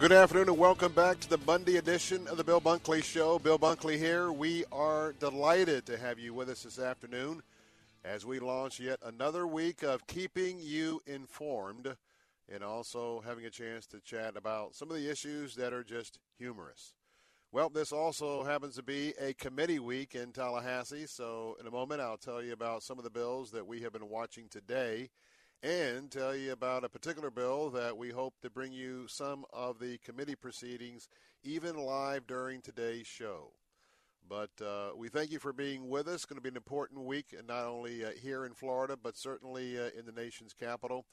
Good afternoon and welcome back to the Monday edition of the Bill Bunkley Show. Bill Bunkley here. We are delighted to have you with us this afternoon as we launch yet another week of keeping you informed and also having a chance to chat about some of the issues that are just humorous. Well, this also happens to be a committee week in Tallahassee, so in a moment I'll tell you about some of the bills that we have been watching today and tell you about a particular bill that we hope to bring you some of the committee proceedings even live during today's show. But uh, we thank you for being with us. It's going to be an important week, not only uh, here in Florida, but certainly uh, in the nation's capital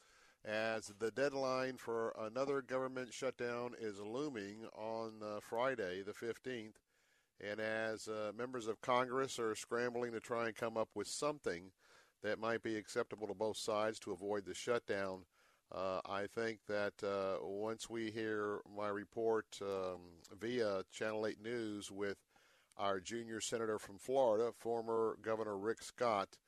as the deadline for another government shutdown is looming on uh, Friday, the 15th, and as uh, members of Congress are scrambling to try and come up with something that might be acceptable to both sides to avoid the shutdown, uh, I think that uh, once we hear my report um, via Channel 8 News with our junior senator from Florida, former Governor Rick Scott,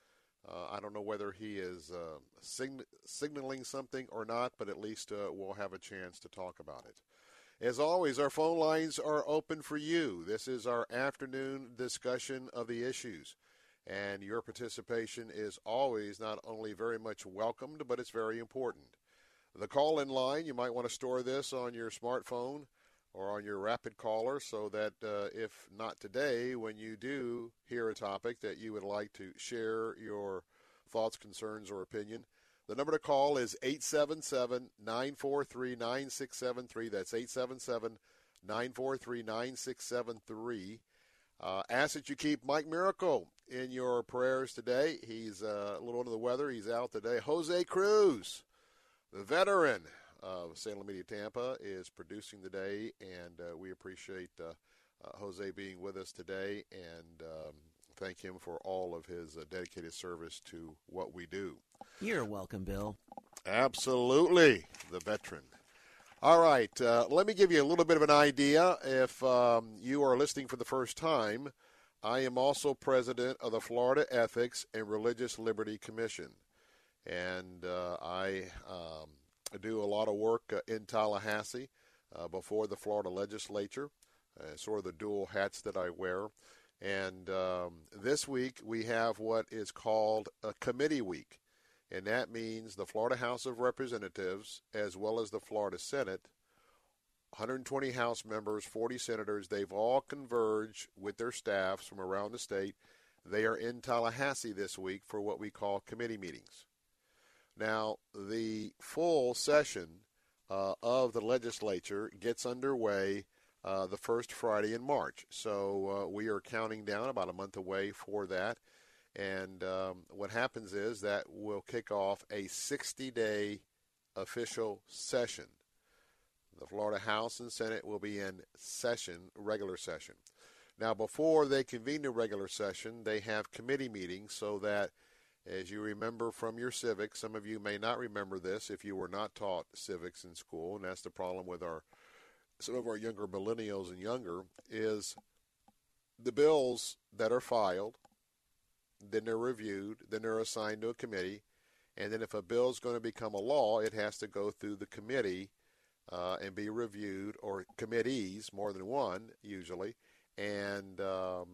uh, I don't know whether he is uh, sign- signaling something or not, but at least uh, we'll have a chance to talk about it. As always, our phone lines are open for you. This is our afternoon discussion of the issues. And your participation is always not only very much welcomed, but it's very important. The call in line, you might want to store this on your smartphone or on your rapid caller so that uh, if not today, when you do hear a topic that you would like to share your thoughts, concerns, or opinion, the number to call is 877 943 9673. That's 877 943 9673. Uh, ask that you keep Mike Miracle in your prayers today. He's uh, a little under the weather. He's out today. Jose Cruz, the veteran, of Salem Media Tampa is producing today, and uh, we appreciate uh, uh, Jose being with us today and um, thank him for all of his uh, dedicated service to what we do. You're welcome, Bill. Absolutely, the veteran. All right, uh, let me give you a little bit of an idea. If um, you are listening for the first time, I am also president of the Florida Ethics and Religious Liberty Commission. And uh, I um, do a lot of work uh, in Tallahassee uh, before the Florida legislature, uh, sort of the dual hats that I wear. And um, this week we have what is called a committee week. And that means the Florida House of Representatives, as well as the Florida Senate, 120 House members, 40 senators, they've all converged with their staffs from around the state. They are in Tallahassee this week for what we call committee meetings. Now, the full session uh, of the legislature gets underway uh, the first Friday in March. So uh, we are counting down about a month away for that. And um, what happens is that will kick off a 60 day official session. The Florida House and Senate will be in session, regular session. Now, before they convene the regular session, they have committee meetings so that As you remember from your civics, some of you may not remember this if you were not taught civics in school, and that's the problem with our some of our younger millennials and younger is the bills that are filed, then they're reviewed, then they're assigned to a committee, and then if a bill is going to become a law, it has to go through the committee uh, and be reviewed, or committees, more than one usually, and um,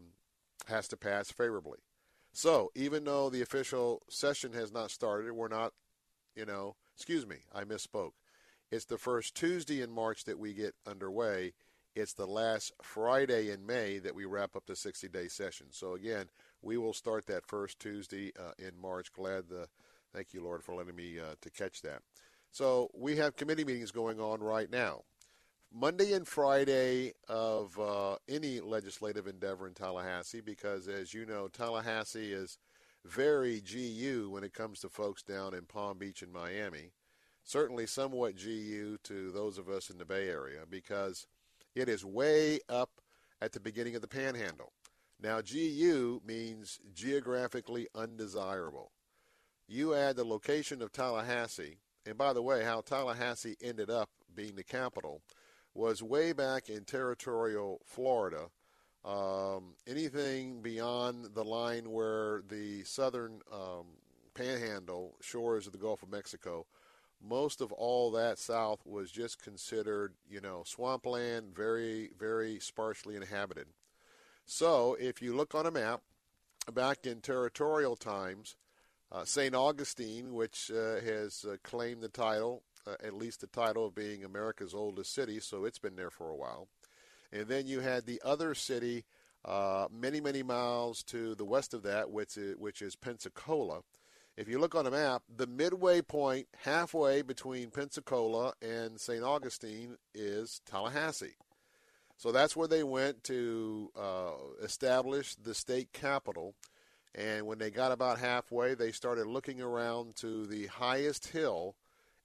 has to pass favorably. So even though the official session has not started, we're not, you know, excuse me, I misspoke. It's the first Tuesday in March that we get underway. It's the last Friday in May that we wrap up the 60 day session. So again, we will start that first Tuesday uh, in March. Glad the, thank you, Lord, for letting me uh, to catch that. So we have committee meetings going on right now. Monday and Friday of uh, any legislative endeavor in Tallahassee because, as you know, Tallahassee is very GU when it comes to folks down in Palm Beach and Miami. Certainly somewhat GU to those of us in the Bay Area because it is way up at the beginning of the panhandle. Now, GU means geographically undesirable. You add the location of Tallahassee, and by the way, how Tallahassee ended up being the capital – was way back in territorial Florida. Um, anything beyond the line where the southern um, panhandle shores of the Gulf of Mexico, most of all that south was just considered, you know, swampland, very, very sparsely inhabited. So if you look on a map, back in territorial times, uh, St. Augustine, which uh, has uh, claimed the title uh, at least the title of being America's oldest city, so it's been there for a while. And then you had the other city uh, many, many miles to the west of that, which is, which is Pensacola. If you look on a map, the midway point, halfway between Pensacola and St. Augustine, is Tallahassee. So that's where they went to establish the state capital. And when they got about halfway, they started looking around to the highest hill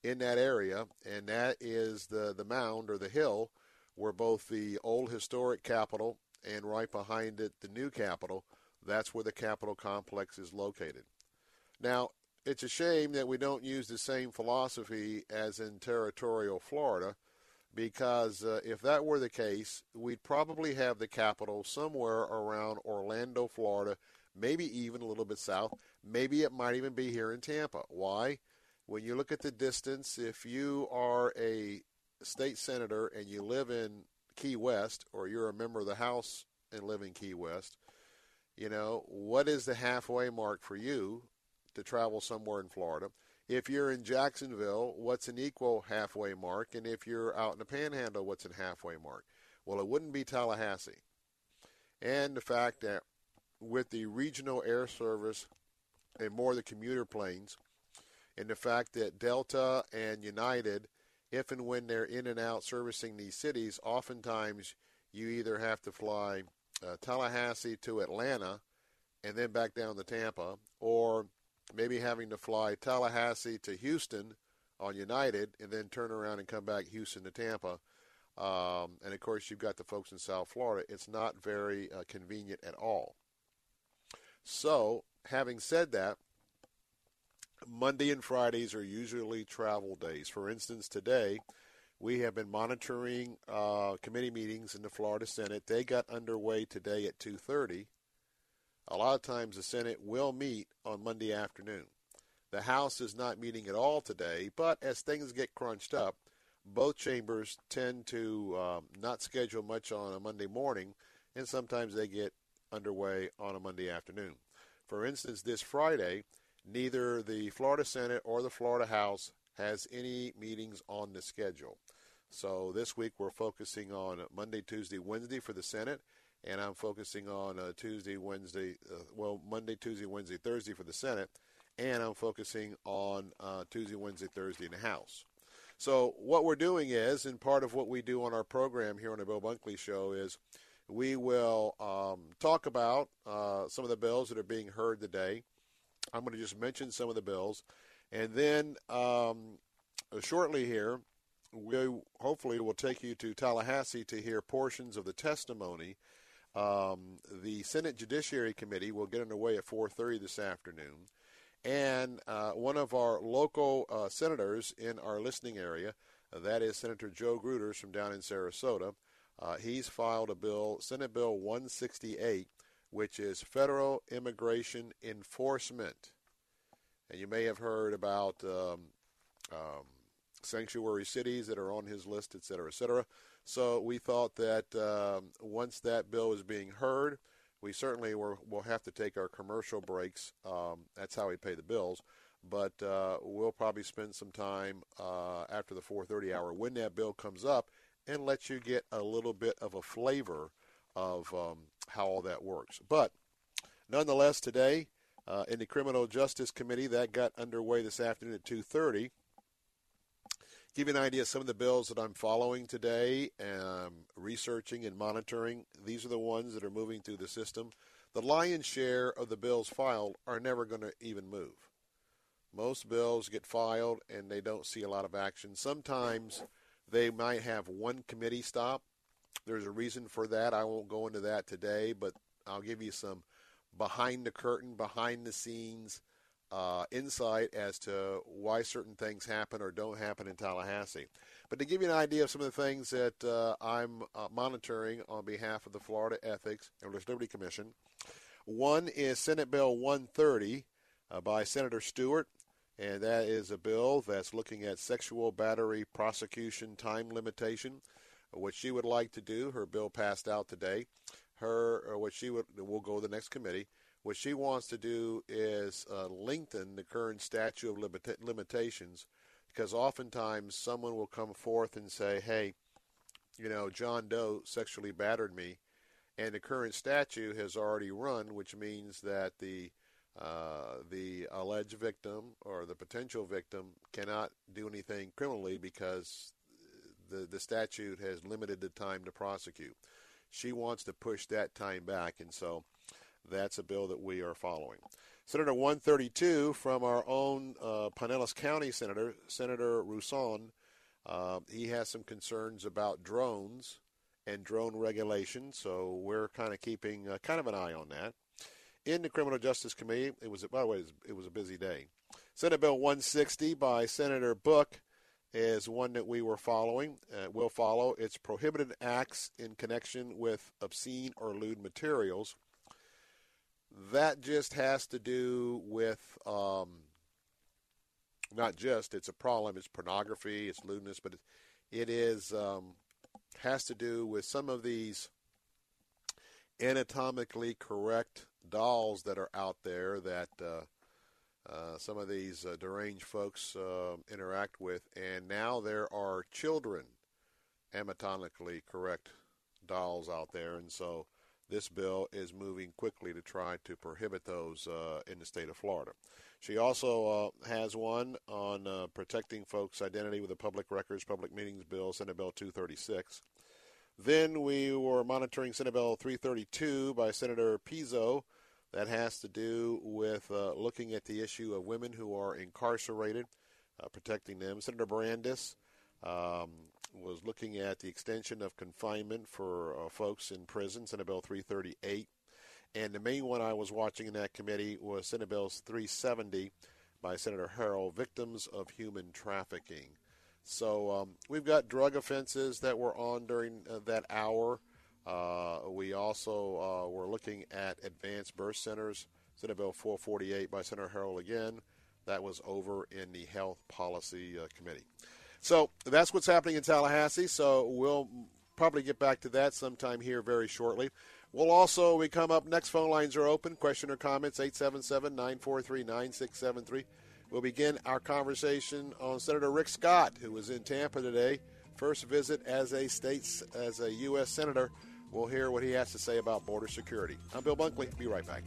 in that area, and that is the, the mound or the hill where both the old historic capital and right behind it the new capital. that's where the capitol complex is located. Now, it's a shame that we don't use the same philosophy as in territorial Florida because uh, if that were the case, we'd probably have the capital somewhere around Orlando, Florida, maybe even a little bit south. Maybe it might even be here in Tampa. Why? when you look at the distance, if you are a state senator and you live in Key West, or you're a member of the House and live in Key West, you know, what is the halfway mark for you to travel somewhere in Florida? If you're in Jacksonville, what's an equal halfway mark? And if you're out in the panhandle, what's a halfway mark? Well, it wouldn't be Tallahassee. And the fact that with the regional air service and more of the commuter planes – and the fact that Delta and United, if and when they're in and out servicing these cities, oftentimes you either have to fly uh, Tallahassee to Atlanta and then back down to Tampa, or maybe having to fly Tallahassee to Houston on United and then turn around and come back Houston to Tampa. Um, and of course, you've got the folks in South Florida. It's not very uh, convenient at all. So, having said that, Monday and Fridays are usually travel days. For instance, today we have been monitoring uh, committee meetings in the Florida Senate. They got underway today at 2:30. A lot of times the Senate will meet on Monday afternoon. The House is not meeting at all today, but as things get crunched up, both chambers tend to um, not schedule much on a Monday morning, and sometimes they get underway on a Monday afternoon. For instance, this Friday, neither the Florida Senate or the Florida House has any meetings on the schedule. So this week we're focusing on Monday, Tuesday, Wednesday for the Senate, and I'm focusing on uh, Tuesday, Wednesday, uh, well, Monday, Tuesday, Wednesday, Thursday for the Senate, and I'm focusing on uh, Tuesday, Wednesday, Thursday in the House. So what we're doing is, and part of what we do on our program here on the Bill Bunkley Show is we will um, talk about uh, some of the bills that are being heard today. I'm going to just mention some of the bills, and then um, shortly here, we hopefully will take you to Tallahassee to hear portions of the testimony. Um, the Senate Judiciary Committee will get underway at 4:30 this afternoon, And uh, one of our local uh, senators in our listening area, uh, that is Senator Joe Gruters from down in Sarasota, uh, he's filed a bill, Senate Bill 168, which is federal immigration enforcement. And you may have heard about um, um, sanctuary cities that are on his list, et cetera, et cetera. So we thought that um, once that bill is being heard, we certainly were, will have to take our commercial breaks. Um, that's how we pay the bills. But uh, we'll probably spend some time uh, after the 4:30 hour when that bill comes up and let you get a little bit of a flavor of um, how all that works. But nonetheless, today uh, in the Criminal Justice Committee that got underway this afternoon at 2:30 give you an idea of some of the bills that I'm following today, um, researching and monitoring. These are the ones that are moving through the system. The lion's share of the bills filed are never going to even move. Most bills get filed and they don't see a lot of action. Sometimes they might have one committee stop. There's a reason for that. I won't go into that today, but I'll give you some behind the curtain, behind the scenes uh, insight as to why certain things happen or don't happen in Tallahassee. But to give you an idea of some of the things that uh, I'm uh, monitoring on behalf of the Florida Ethics and Religious Liberty Commission, one is Senate Bill 130 uh, by Senator Stewart, and that is a bill that's looking at sexual battery prosecution time limitation. What she would like to do, her bill passed out today. Her, what she would, will go to the next committee what she wants to do is uh, lengthen the current statute of limita- limitations because oftentimes someone will come forth and say, hey, you know, John Doe sexually battered me, and the current statute has already run, which means that the uh, the alleged victim or the potential victim cannot do anything criminally because the the statute has limited the time to prosecute. She wants to push that time back, and so that's a bill that we are following. Senator 132 from our own uh, Pinellas County Senator, Senator Rouson, uh, he has some concerns about drones and drone regulation, so we're kind of keeping uh, kind of an eye on that. In the Criminal Justice Committee, it was by the way it was, it was a busy day. Senate Bill 160 by Senator Book is one that we were following. Uh, will follow. It's prohibited acts in connection with obscene or lewd materials that just has to do with um, not just it's a problem. It's pornography, it's lewdness, but it, it is um, has to do with some of these anatomically correct dolls that are out there that uh, uh, some of these uh, deranged folks um, interact with, and now there are children anatomically correct dolls out there, and so this bill is moving quickly to try to prohibit those uh, in the state of Florida. She also uh, has one on uh, protecting folks' identity with the Public Records Public Meetings Bill, Senate Bill 236. Then we were monitoring Senate Bill 332 by Senator Pizzo. That has to do with uh, looking at the issue of women who are incarcerated, uh, protecting them. Senator Brandes um, was looking at the extension of confinement for uh, folks in prison, Senate Bill 338. And the main one I was watching in that committee was Senate Bill 370 by Senator Harrell, Victims of Human Trafficking. So um, we've got drug offenses that were on during uh, that hour. Uh, we also uh, were looking at advanced birth centers, Senate Bill 448 by Senator Harrell again. That was over in the Health Policy Committee. So that's what's happening in Tallahassee. So we'll probably get back to that sometime here very shortly. We'll also, we come up, next phone lines are open. Question or comments, 877 943 9673. We'll begin our conversation on Senator Rick Scott, who was in Tampa today. First visit as a state, as a U.S. Senator. We'll hear what he has to say about border security. I'm Bill Bunkley. Be right back.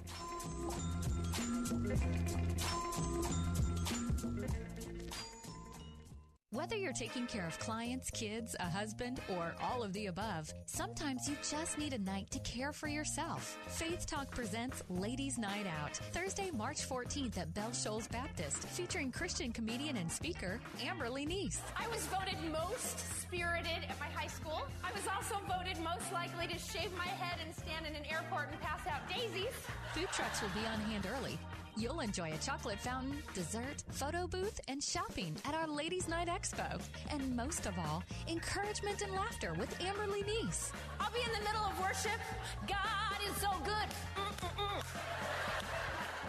Whether you're taking care of clients, kids, a husband, or all of the above, sometimes you just need a night to care for yourself. Faith Talk presents Ladies Night Out, Thursday, March 14th at Bell Shoals Baptist, featuring Christian comedian and speaker Amberly Neese. I was voted most spirited at my high school. I was also voted most likely to shave my head and stand in an airport and pass out daisies. Food trucks will be on hand early. You'll enjoy a chocolate fountain, dessert, photo booth, and shopping at our Ladies Night Expo. And most of all, encouragement and laughter with Amberly Neese. I'll be in the middle of worship. God is so good. Mm-mm-mm.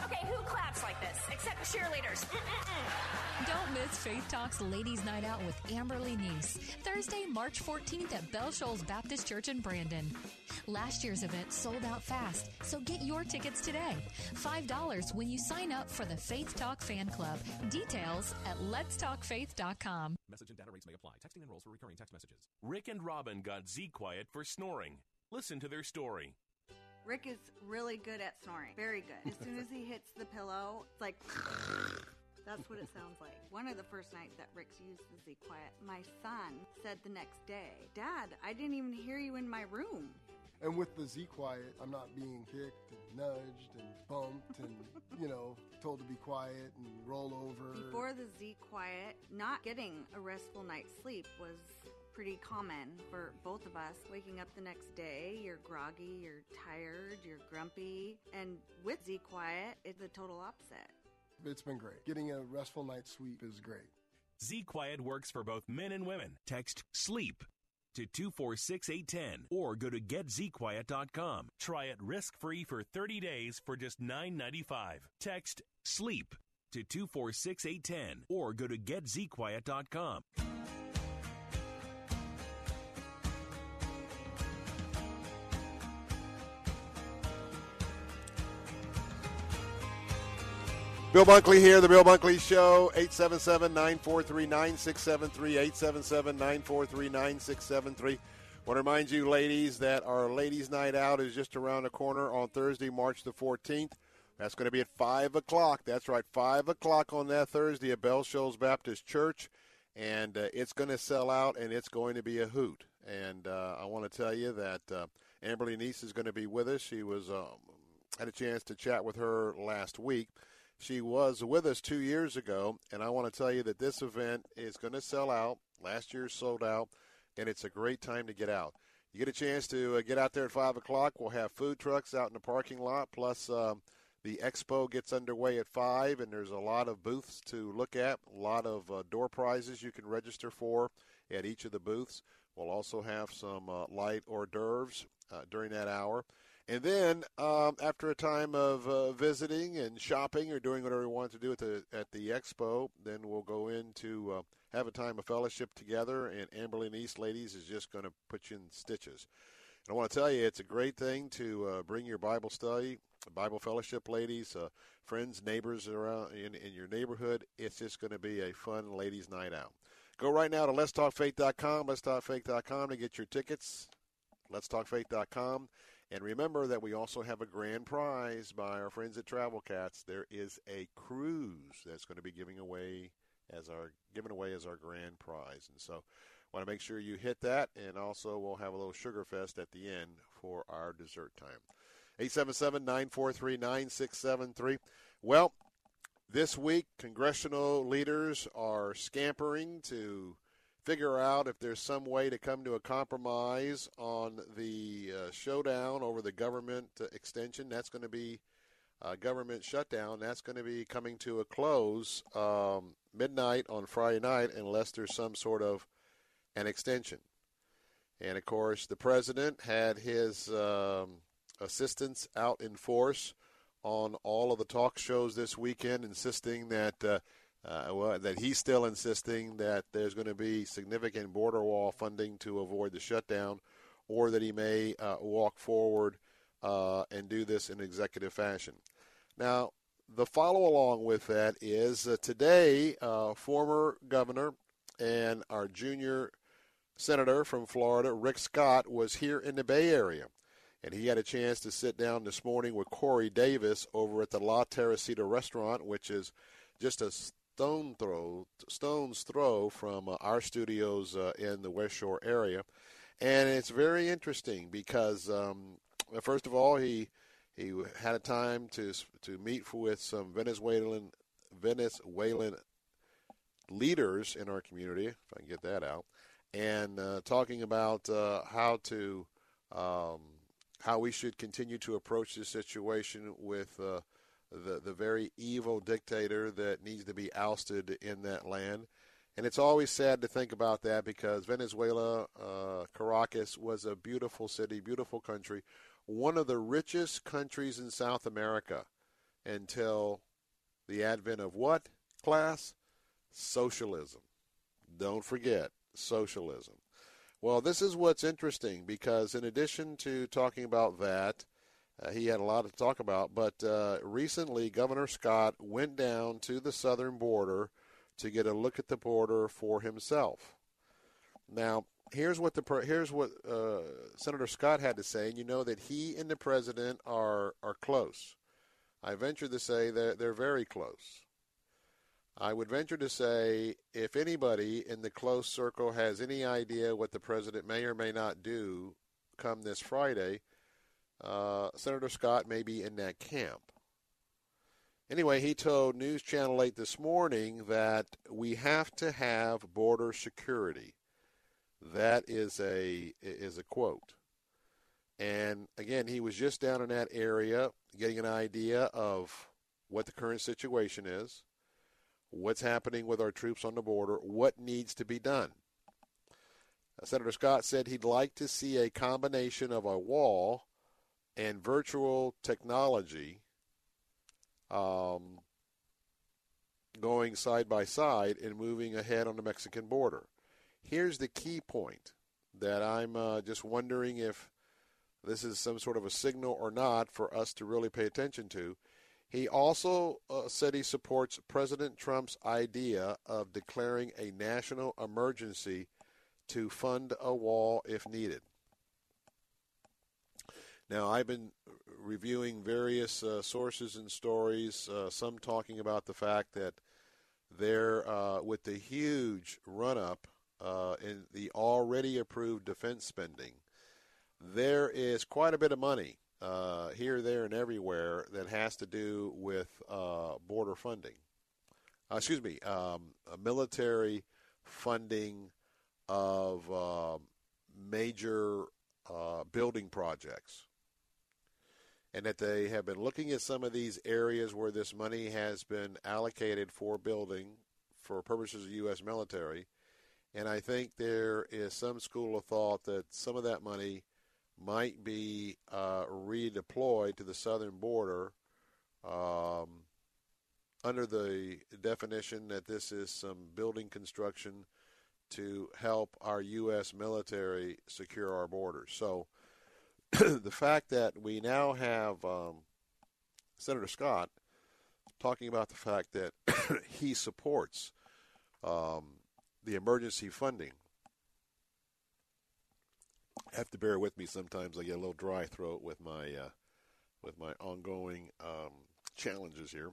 Okay, who claps like this? Except the cheerleaders. Mm-mm-mm. Don't miss Faith Talks Ladies Night Out with Amberly Neese, Thursday, March 14th at Bell Shoals Baptist Church in Brandon. Last year's event sold out fast, so get your tickets today. $5 when you sign up for the Faith Talk Fan Club. Details at letstalkfaith.com. Message and data rates may apply. Texting enrolls for recurring text messages. Rick and Robin got Z quiet for snoring. Listen to their story. Rick is really good at snoring. Very good. As soon as he hits the pillow, it's like that's what it sounds like. One of the first nights that Rick's used the Z Quiet, my son said the next day, Dad, I didn't even hear you in my room. And with the Z Quiet, I'm not being kicked and nudged and bumped and, you know, told to be quiet and roll over. Before the Z Quiet, not getting a restful night's sleep was pretty common for both of us. Waking up the next day, you're groggy, you're tired, you're grumpy. And with Z Quiet, it's the total opposite. It's been great. Getting a restful night's sleep is great. Z Quiet works for both men and women. Text SLEEP to 246810 or go to getzquiet.com. Try it risk-free for 30 days for just $9.95. Text SLEEP to 246810 or go to getzquiet.com. Bill Bunkley here, the Bill Bunkley Show, 877-943-9673, 877-943-9673. Want to remind you, ladies, that our Ladies' Night Out is just around the corner on Thursday, March the 14th. That's going to be at 5 o'clock. That's right, 5 o'clock on that Thursday at Bell Shoals Baptist Church. And uh, it's going to sell out, and it's going to be a hoot. And uh, I want to tell you that uh, Amberly Neese is going to be with us. She was um, had a chance to chat with her last week. She was with us two years ago, and I want to tell you that this event is going to sell out. Last year sold out, and it's a great time to get out. You get a chance to uh, get out there at 5 o'clock. We'll have food trucks out in the parking lot, plus um, the expo gets underway at 5, and there's a lot of booths to look at, a lot of uh, door prizes you can register for at each of the booths. We'll also have some uh, light hors d'oeuvres uh, during that hour. And then um, after a time of uh, visiting and shopping or doing whatever we want to do at the at the expo, then we'll go in to uh, have a time of fellowship together. And Amberly Neese Ladies is just going to put you in stitches. And I want to tell you, it's a great thing to uh, bring your Bible study, Bible fellowship, ladies, uh, friends, neighbors around in, in your neighborhood. It's just going to be a fun ladies' night out. Go right now to letstalkfaith.com, letstalkfaith.com to get your tickets. Letstalkfaith.com. And remember that we also have a grand prize by our friends at Travel Cats. There is a cruise that's going to be giving away as our given away as our grand prize. And so want to make sure you hit that and also we'll have a little sugar fest at the end for our dessert time. 877-943-9673. Well, this week congressional leaders are scampering to figure out if there's some way to come to a compromise on the uh, showdown over the government uh, extension. That's going to be uh, government shutdown. That's going to be coming to a close um, midnight on Friday night unless there's some sort of an extension. And of course, the president had his um, assistants out in force on all of the talk shows this weekend, insisting that uh, uh, well, that he's still insisting that there's going to be significant border wall funding to avoid the shutdown, or that he may uh, walk forward uh, and do this in executive fashion. Now, the follow along with that is uh, today, uh, former governor and our junior senator from Florida, Rick Scott, was here in the Bay Area. And he had a chance to sit down this morning with Corey Davis over at the La Teresita restaurant, which is just a stone throw, stone's throw from uh, our studios uh, in the West Shore area, and it's very interesting because um, first of all he he had a time to to meet with some Venezuelan Venezuelan leaders in our community, if I can get that out, and uh, talking about uh, how to um, how we should continue to approach this situation with uh, the the very evil dictator that needs to be ousted in that land. And it's always sad to think about that because Venezuela, uh, Caracas, was a beautiful city, beautiful country, one of the richest countries in South America until the advent of what class? Socialism. Don't forget socialism. Well, this is what's interesting because in addition to talking about that, uh, he had a lot to talk about. But uh, recently, Governor Scott went down to the southern border to get a look at the border for himself. Now, here's what the here's what uh, Senator Scott had to say, and you know that he and the president are are close. I venture to say that they're very close. I would venture to say if anybody in the close circle has any idea what the president may or may not do come this Friday, uh, Senator Scott may be in that camp. Anyway, he told News Channel 8 this morning that we have to have border security. That is a is a quote. And again, he was just down in that area getting an idea of what the current situation is, what's happening with our troops on the border, what needs to be done. Senator Scott said he'd like to see a combination of a wall and virtual technology um, going side by side and moving ahead on the Mexican border. Here's the key point that I'm uh, just wondering if this is some sort of a signal or not for us to really pay attention to. He also uh, said he supports President Trump's idea of declaring a national emergency to fund a wall if needed. Now, I've been reviewing various uh, sources and stories, uh, some talking about the fact that there, uh, with the huge run up uh, in the already approved defense spending, there is quite a bit of money uh, here, there, and everywhere that has to do with uh, border funding. excuse me, um, military funding of um, major building projects and that they have been looking at some of these areas where this money has been allocated for building for purposes of U.S. military. And I think there is some school of thought that some of that money might be uh, redeployed to the southern border um, under the definition that this is some building construction to help our U.S. military secure our borders. So the fact that we now have um, Senator Scott talking about the fact that he supports um, the emergency funding. I have to bear with me sometimes. I get a little dry throat with my uh, with my ongoing um, challenges here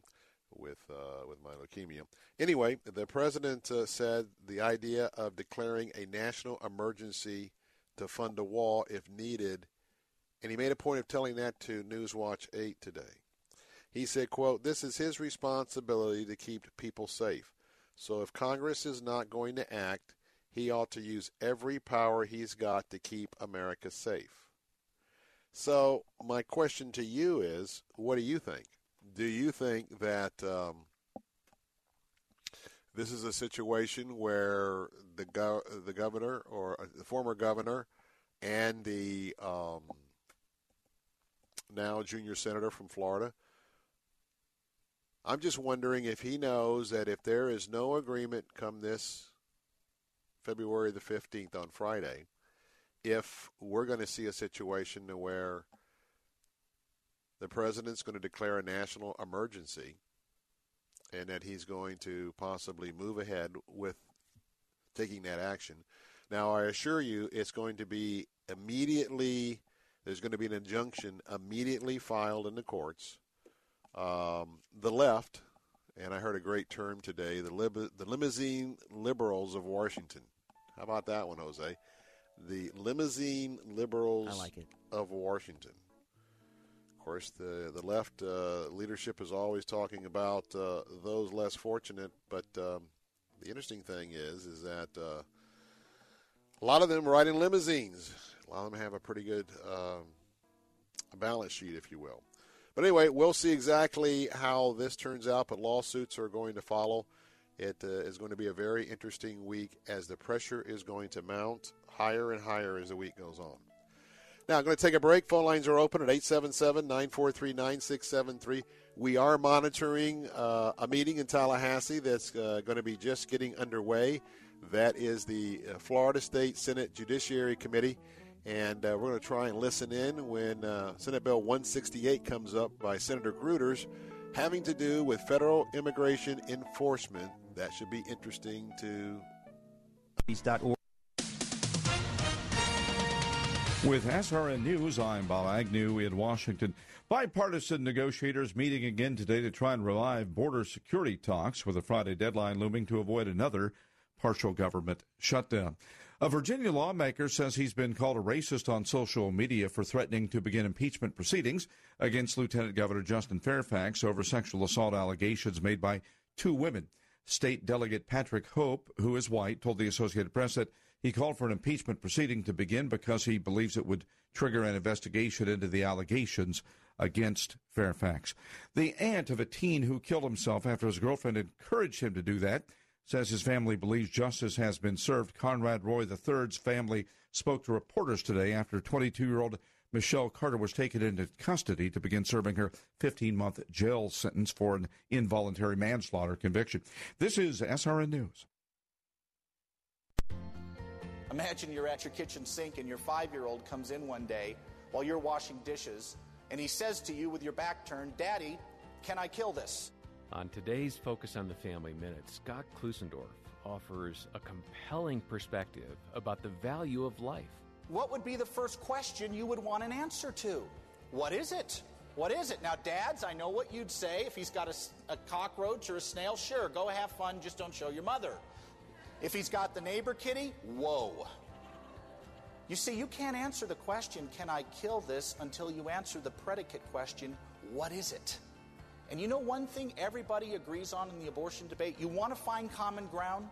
with uh, with my leukemia. Anyway, the president uh, said the idea of declaring a national emergency to fund a wall if needed and he made a point of telling that to Newswatch 8 today. He said, quote, this is his responsibility to keep people safe. So if Congress is not going to act, he ought to use every power he's got to keep America safe. So my question to you is, what do you think? Do you think that um, this is a situation where the go- the governor or uh, the former governor and the um, now junior senator from Florida. I'm just wondering if he knows that if there is no agreement come this February the 15th on Friday, if we're going to see a situation where the president's going to declare a national emergency and that he's going to possibly move ahead with taking that action. Now, I assure you, it's going to be immediately there's going to be an injunction immediately filed in the courts. Um, the left, and I heard a great term today, the, lib- the limousine liberals of Washington. How about that one, Jose? The limousine liberals like of Washington. Of course, the the left uh, leadership is always talking about uh, those less fortunate, but um, the interesting thing is, is that uh, a lot of them ride in limousines. A lot of them have a pretty good um, balance sheet, if you will. But anyway, we'll see exactly how this turns out. But lawsuits are going to follow. It uh, is going to be a very interesting week as the pressure is going to mount higher and higher as the week goes on. Now, I'm going to take a break. Phone lines are open at 877 943 9673. We are monitoring uh, a meeting in Tallahassee that's uh, going to be just getting underway. That is the uh, Florida State Senate Judiciary Committee. And uh, we're going to try and listen in when uh, Senate Bill 168 comes up by Senator Gruters, having to do with federal immigration enforcement. That should be interesting to. With SRN News, I'm Bob Agnew in Washington. Bipartisan negotiators meeting again today to try and revive border security talks with a Friday deadline looming to avoid another partial government shutdown. A Virginia lawmaker says he's been called a racist on social media for threatening to begin impeachment proceedings against Lieutenant Governor Justin Fairfax over sexual assault allegations made by two women. State Delegate Patrick Hope, who is white, told the Associated Press that he called for an impeachment proceeding to begin because he believes it would trigger an investigation into the allegations against Fairfax. The aunt of a teen who killed himself after his girlfriend encouraged him to do that says his family believes justice has been served. Conrad Roy III's family spoke to reporters today after 22 year old Michelle Carter was taken into custody to begin serving her 15 month jail sentence for an involuntary manslaughter conviction. This is SRN News. Imagine you're at your kitchen sink and your five year old comes in one day while you're washing dishes and he says to you with your back turned, Daddy, can I kill this? On today's Focus on the Family Minute, Scott Klusendorf offers a compelling perspective about the value of life. What would be the first question you would want an answer to? What is it? What is it? Now, dads, I know what you'd say. If he's got a, a, cockroach or a snail, sure, go have fun, just don't show your mother. If he's got the neighbor kitty, whoa. You see, you can't answer the question, can I kill this, until you answer the predicate question, what is it? And you know one thing everybody agrees on in the abortion debate? You want to find common ground?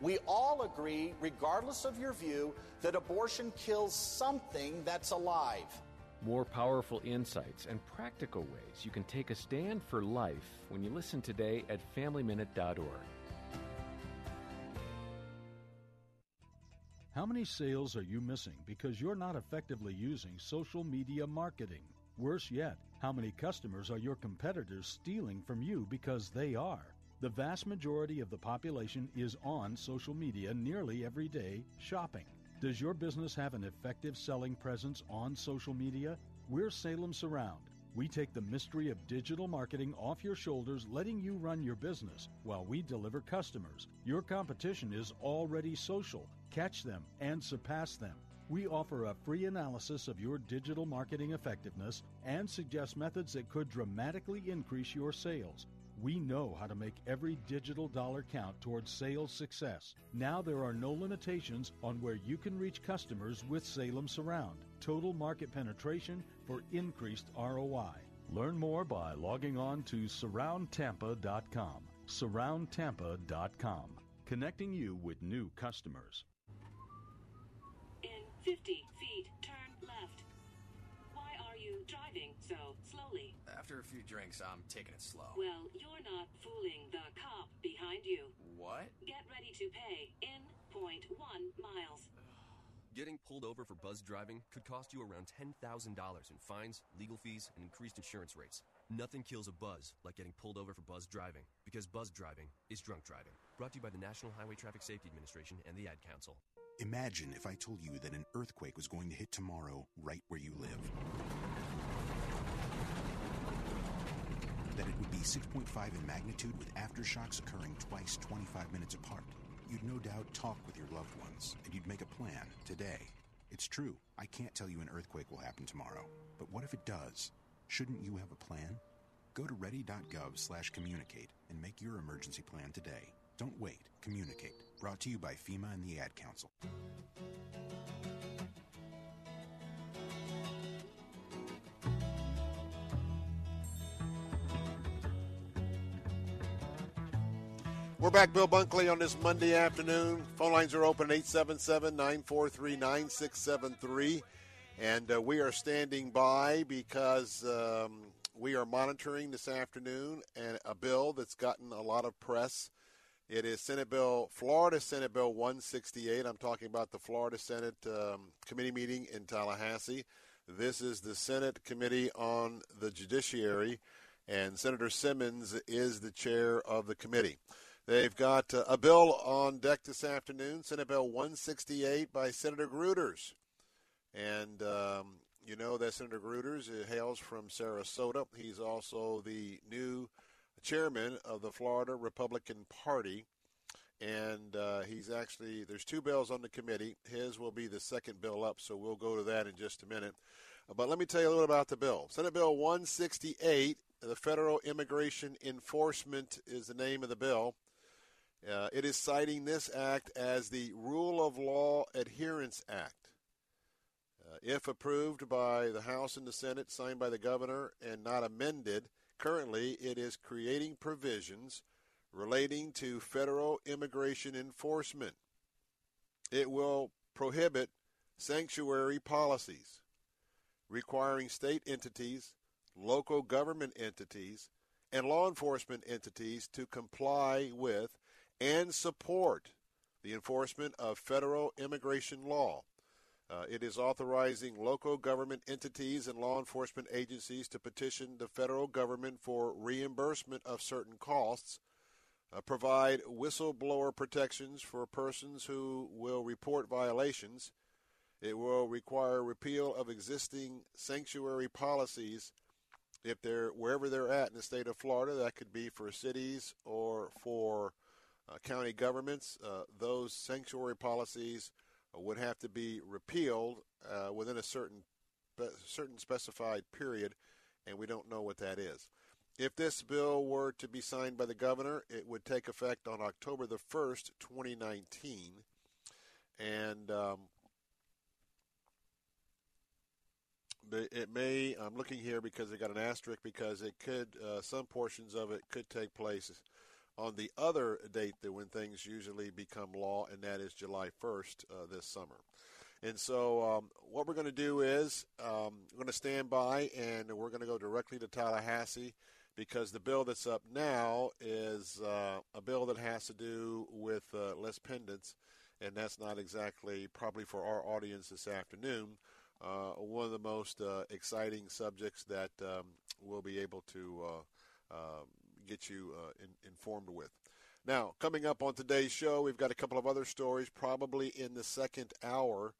We all agree, regardless of your view, that abortion kills something that's alive. More powerful insights and practical ways you can take a stand for life when you listen today at FamilyMinute.org. How many sales are you missing because you're not effectively using social media marketing? Worse yet, how many customers are your competitors stealing from you because they are? The vast majority of the population is on social media nearly every day shopping. Does your business have an effective selling presence on social media? We're Salem Surround. We take the mystery of digital marketing off your shoulders, letting you run your business while we deliver customers. Your competition is already social. Catch them and surpass them. We offer a free analysis of your digital marketing effectiveness and suggest methods that could dramatically increase your sales. We know how to make every digital dollar count towards sales success. Now there are no limitations on where you can reach customers with Salem Surround. Total market penetration for increased ROI. Learn more by logging on to surroundtampa.com. Surroundtampa.com, connecting you with new customers. 50 feet, turn left. Why are you driving so slowly? After a few drinks, I'm taking it slow. Well, you're not fooling the cop behind you. What? Get ready to pay in point one miles. Getting pulled over for buzz driving could cost you around $10,000 in fines, legal fees, and increased insurance rates. Nothing kills a buzz like getting pulled over for buzz driving, because buzz driving is drunk driving. Brought to you by the National Highway Traffic Safety Administration and the Ad Council. Imagine if I told you that an earthquake was going to hit tomorrow right where you live. That it would be 6.5 in magnitude with aftershocks occurring twice 25 minutes apart. You'd no doubt talk with your loved ones and you'd make a plan today. It's true, I can't tell you an earthquake will happen tomorrow. But what if it does? Shouldn't you have a plan? Go to ready.gov/communicate and make your emergency plan today. Don't wait. Communicate. Brought to you by FEMA and the Ad Council. We're back, Bill Bunkley, on this Monday afternoon. Phone lines are open 877 943 9673. And uh, we are standing by because um, we are monitoring this afternoon and a bill that's gotten a lot of press. It is Senate Bill, Florida Senate Bill 168. I'm talking about the Florida Senate um, committee meeting in Tallahassee. This is the Senate Committee on the Judiciary, and Senator Simmons is the chair of the committee. They've got uh, a bill on deck this afternoon, Senate Bill 168 by Senator Gruters. And um, you know that Senator Gruters hails from Sarasota. He's also the new chairman of the Florida Republican Party. And uh, he's actually, there's two bills on the committee. His will be the second bill up, so we'll go to that in just a minute. But let me tell you a little about the bill. Senate Bill 168, the Federal Immigration Enforcement is the name of the bill. Uh, it is citing this act as the Rule of Law Adherence Act. Uh, if approved by the House and the Senate, signed by the governor, and not amended, currently it is creating provisions relating to federal immigration enforcement. It will prohibit sanctuary policies requiring state entities, local government entities, and law enforcement entities to comply with and support the enforcement of federal immigration law. Uh, it is authorizing local government entities and law enforcement agencies to petition the federal government for reimbursement of certain costs, uh, provide whistleblower protections for persons who will report violations. It will require repeal of existing sanctuary policies if they're wherever they're at in the state of Florida. That could be for cities or for county governments. Uh, those sanctuary policies would have to be repealed uh, within a certain certain specified period, and we don't know what that is. If this bill were to be signed by the governor, it would take effect on October the 1st, 2019. And um, it may, I'm looking here because they got an asterisk because it could, uh, some portions of it could take place on the other date that when things usually become law, and that is July 1st uh, this summer. And so, um, what we're going to do is um, we're going to stand by and we're going to go directly to Tallahassee because the bill that's up now is uh, a bill that has to do with uh, lis pendens, and that's not exactly probably for our audience this afternoon. Uh, one of the most uh, exciting subjects that um, we'll be able to uh, um, get you uh, in, informed with. Now, coming up on today's show, we've got a couple of other stories, probably in the second hour.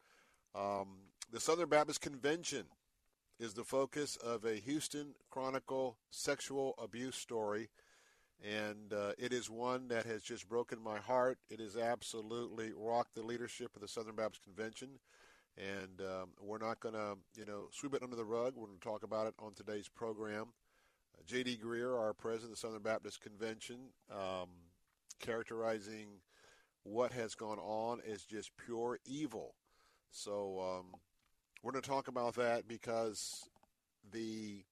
Um, the Southern Baptist Convention is the focus of a Houston Chronicle sexual abuse story, and uh, it is one that has just broken my heart. It has absolutely rocked the leadership of the Southern Baptist Convention, and um, we're not going to, you know, sweep it under the rug. We're going to talk about it on today's program. J.D. Greear, our president of the Southern Baptist Convention, um, characterizing what has gone on as just pure evil. So um, we're going to talk about that because the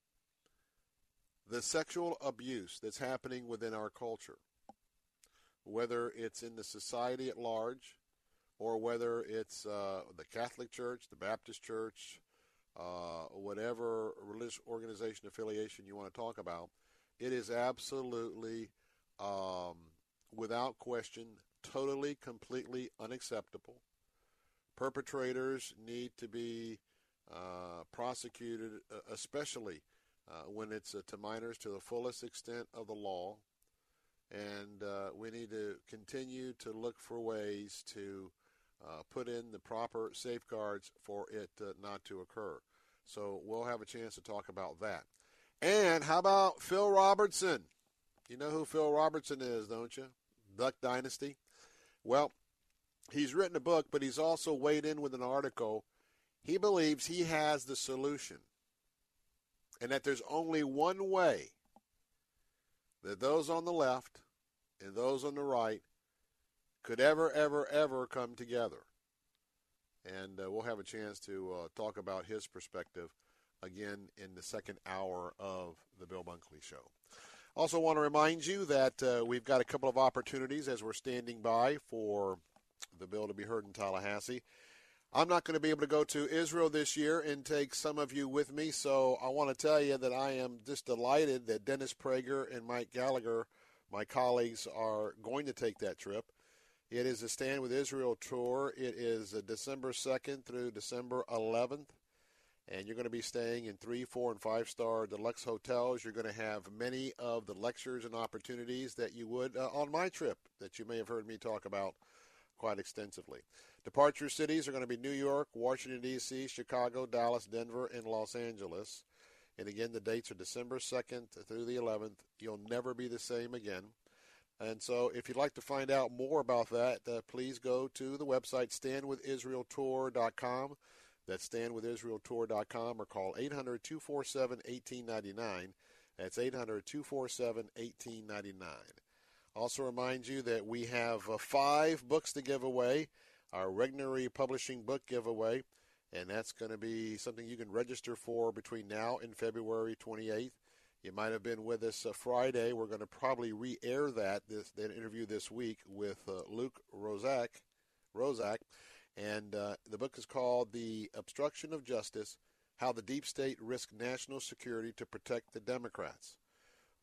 the sexual abuse that's happening within our culture, whether it's in the society at large, or whether it's uh, the Catholic Church, the Baptist Church, uh, whatever religious organization affiliation you want to talk about, it is absolutely, um, without question, totally, completely unacceptable. Perpetrators need to be uh, prosecuted, uh, especially uh, when it's uh, to minors, to the fullest extent of the law. And we need to continue to look for ways to put in the proper safeguards for it not to occur. So we'll have a chance to talk about that. And how about Phil Robertson? You know who Phil Robertson is, don't you? Duck Dynasty. Well, he's written a book, but he's also weighed in with an article. He believes he has the solution, and that there's only one way that those on the left and those on the right could ever, ever, ever come together. And uh, we'll have a chance to uh, talk about his perspective again in the second hour of the Bill Bunkley Show. Also, want to remind you that uh, we've got a couple of opportunities as we're standing by for the bill to be heard in Tallahassee. I'm not going to be able to go to Israel this year and take some of you with me, so I want to tell you that I am just delighted that Dennis Prager and Mike Gallagher, my colleagues, are going to take that trip. It is a Stand with Israel tour. It is uh, December 2nd through December 11th, and you're going to be staying in three, four, and five star deluxe hotels. You're going to have many of the lectures and opportunities that you would uh, on my trip that you may have heard me talk about quite extensively. Departure cities are going to be New York, Washington, D.C., Chicago, Dallas, Denver, and Los Angeles. And again, the dates are December 2nd through the 11th. You'll never be the same again. And so, if you'd like to find out more about that, uh, please go to the website standwithisraeltour.com. That's standwithisraeltour.com or call 800 247 1899. That's 800 247 1899. Also, remind you that we have uh, five books to give away our Regnery Publishing book giveaway, and that's going to be something you can register for between now and February 28th. You might have been with us uh, Friday. We're going to probably re-air that this that interview this week with uh, Luke Rosiak, Rosiak, and uh, the book is called "The Obstruction of Justice: How the Deep State Risked National Security to Protect the Democrats."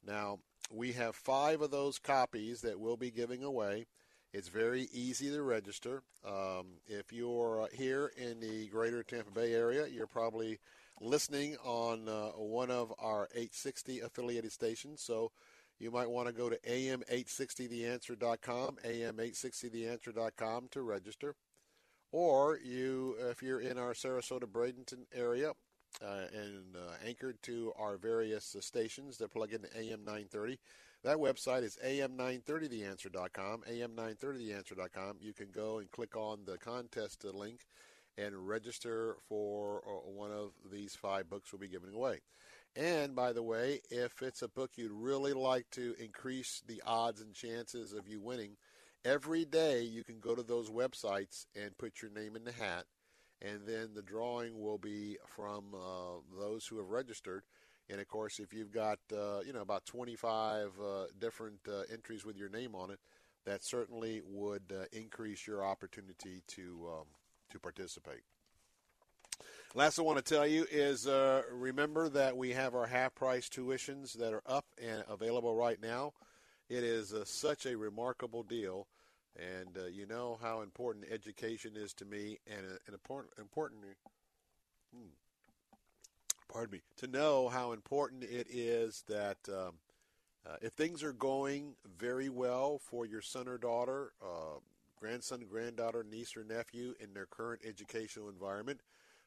Now we have five of those copies that we'll be giving away. It's very easy to register. Um, if you're here in the greater Tampa Bay area, you're probably listening on uh, one of our 860 affiliated stations. So you might want to go to am860theanswer.com, am860theanswer.com to register. Or you, if you're in our Sarasota Bradenton area uh, and uh, anchored to our various uh, stations that plug into AM 930, that website is am930theanswer.com, am930theanswer.com. You can go and click on the contest link and register for uh, one of these five books we'll be giving away. And by the way, if it's a book you'd really like to increase the odds and chances of you winning, every day you can go to those websites and put your name in the hat, and then the drawing will be from uh, those who have registered. And of course, if you've got uh, you know about 25 uh, different uh, entries with your name on it, that certainly would uh, increase your opportunity to um, to participate. Last I want to tell you is uh, remember that we have our half price tuitions that are up and available right now. It is uh, such a remarkable deal, and uh, you know how important education is to me, and an important important. Hmm, pardon me. To know how important it is that um, uh, if things are going very well for your son or daughter, uh, grandson, granddaughter, niece, or nephew in their current educational environment.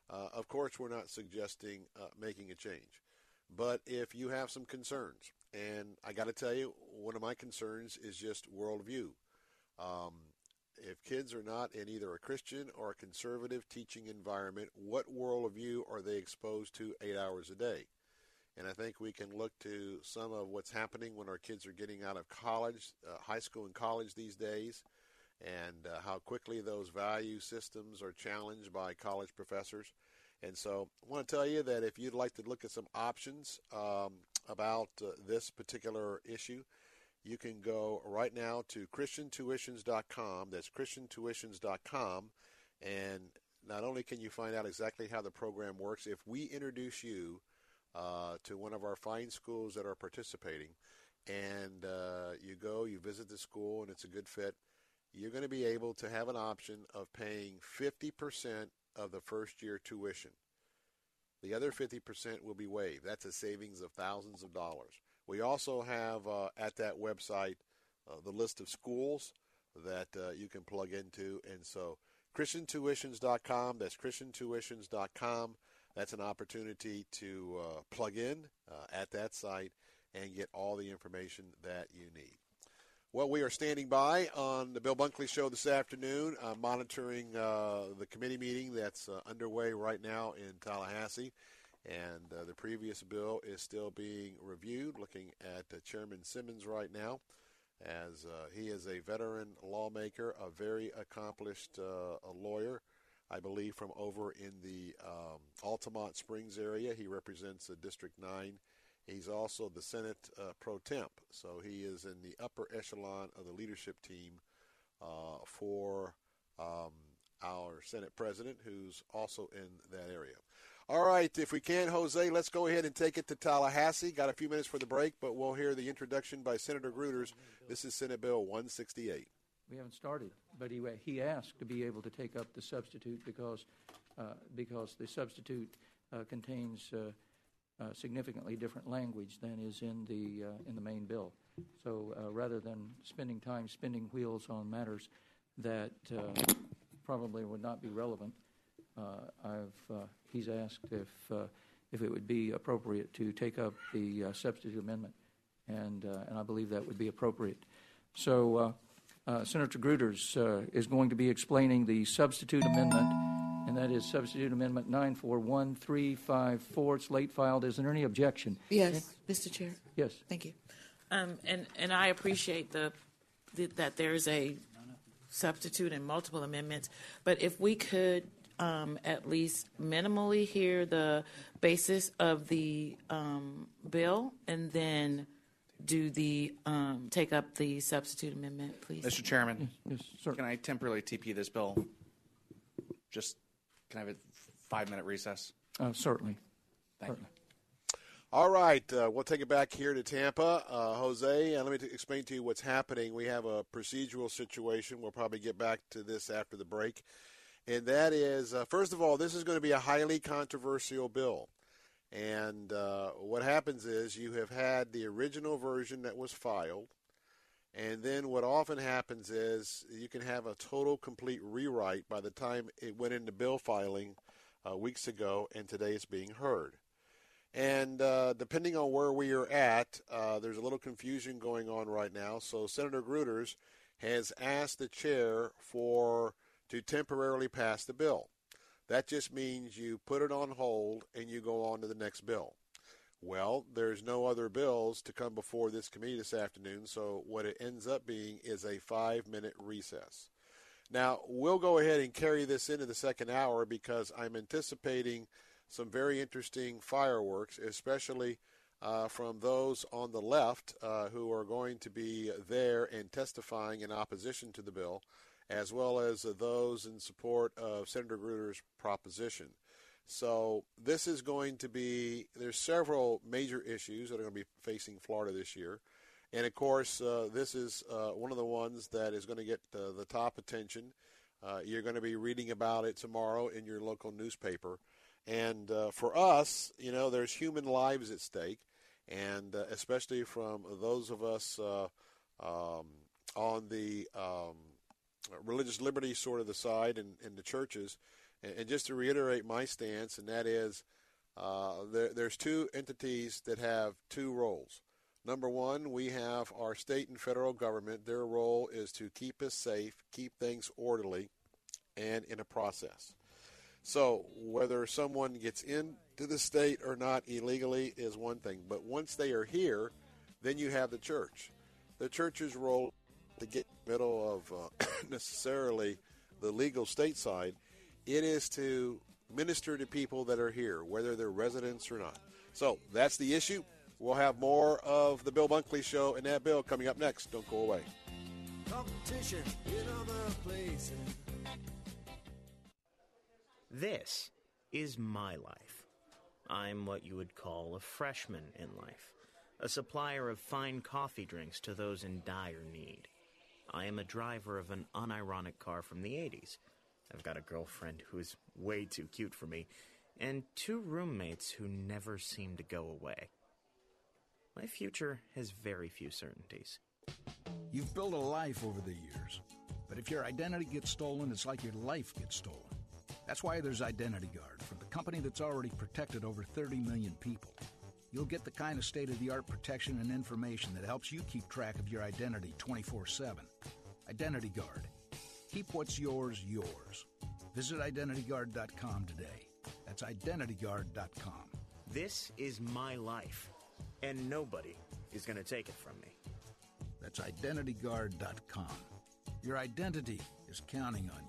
Uh, of course, we're not suggesting uh, making a change. But if you have some concerns, and I got to tell you, one of my concerns is just worldview. Um, if kids are not in either a Christian or a conservative teaching environment, what worldview are they exposed to eight hours a day? And I think we can look to some of what's happening when our kids are getting out of college, uh, high school and college these days and uh, how quickly those value systems are challenged by college professors. And so I want to tell you that if you'd like to look at some options um, about uh, this particular issue, you can go right now to christiantuitions.com. That's christiantuitions.com. And not only can you find out exactly how the program works, if we introduce you uh, to one of our fine schools that are participating, and uh, you go, you visit the school, and it's a good fit, you're going to be able to have an option of paying 50% of the first year tuition. The other 50% will be waived. That's a savings of thousands of dollars. We also have uh, at that website uh, the list of schools that uh, you can plug into. And so, ChristianTuitions.com, that's ChristianTuitions.com. That's an opportunity to uh, plug in uh, at that site and get all the information that you need. Well, we are standing by on the Bill Bunkley Show this afternoon, uh, monitoring uh, the committee meeting that's uh, underway right now in Tallahassee. And uh, the previous bill is still being reviewed, looking at uh, Chairman Simmons right now, as uh, he is a veteran lawmaker, a very accomplished lawyer, I believe, from over in the um, Altamonte Springs area. He represents District 9 He's also the Senate uh, pro tem, so he is in the upper echelon of the leadership team uh, for um, our Senate president, who's also in that area. All right, if we can, Jose, let's go ahead and take it to Tallahassee. Got a few minutes for the break, but we'll hear the introduction by Senator Gruters. This is Senate Bill 168. We haven't started, but he, he asked to be able to take up the substitute because, uh, because the substitute uh, contains uh, uh significantly different language than is in the, uh, in the main bill. So uh, rather than spending time spinning wheels on matters that probably would not be relevant, I've, he's asked if, if it would be appropriate to take up the substitute amendment, and, and I believe that would be appropriate. So uh, Senator Gruters uh, is going to be explaining the substitute amendment, that is substitute amendment 941354. It's late filed. Is there any objection? Yes, Mr. Chair. Yes. Thank you. Um, and, and I appreciate the, the, that there's a substitute and multiple amendments, but if we could um, at least minimally hear the basis of the um, bill and then do the um, take up the substitute amendment, please? Mr. Chairman, yes, sir. can I temporarily TP this bill? Just can I have a five minute recess? Uh, certainly. Thank certainly. you. All right, uh, we'll take it back here to Tampa. Uh, Jose, and let me t- explain to you what's happening. We have a procedural situation. We'll probably get back to this after the break. And that is, uh, first of all, this is going to be a highly controversial bill. And uh, what happens is you have had the original version that was filed, and then what often happens is you can have a total, complete rewrite by the time it went into bill filing uh, weeks ago, and today it's being heard. And uh, depending on where we are at, uh, there's a little confusion going on right now. So Senator Gruters has asked the chair for to temporarily pass the bill. That just means you put it on hold and you go on to the next bill. Well, there's no other bills to come before this committee this afternoon, so what it ends up being is a five minute recess. Now, we'll go ahead and carry this into the second hour because I'm anticipating some very interesting fireworks, especially uh, from those on the left uh, who are going to be there and testifying in opposition to the bill as well as those in support of Senator Gruters' proposition. So this is going to be there's several major issues that are going to be facing Florida this year, and of course uh, this is uh, one of the ones that is going to get uh, the top attention. Uh, you're going to be reading about it tomorrow in your local newspaper, and uh, for us, you know, there's human lives at stake, and uh, especially from those of us um, on the um, religious liberty sort of the side in, in the churches. And, and, just to reiterate my stance, and that is uh, there, there's two entities that have two roles. Number one, we have our state and federal government. Their role is to keep us safe, keep things orderly, and in a process. So whether someone gets into the state or not illegally is one thing. But once they are here, then you have the church. The church's role to get in the middle of uh, necessarily the legal state side. It is to minister to people that are here, whether they're residents or not. So that's the issue. We'll have more of the Bill Bunkley Show and that bill coming up next. Don't go away. Competition in other places. This is my life. I'm what you would call a freshman in life, a supplier of fine coffee drinks to those in dire need. I am a driver of an unironic car from the 80s. I've got a girlfriend who is way too cute for me, and two roommates who never seem to go away. My future has very few certainties. You've built a life over the years, but if your identity gets stolen, it's like your life gets stolen. That's why there's Identity Guard, from the company that's already protected over 30 million people. You'll get the kind of state of the art protection and information that helps you keep track of your identity 24 7. Identity Guard. Keep what's yours, yours. Visit IdentityGuard.com today. That's IdentityGuard.com. This is my life, and nobody is going to take it from me. That's IdentityGuard.com. Your identity is counting on you.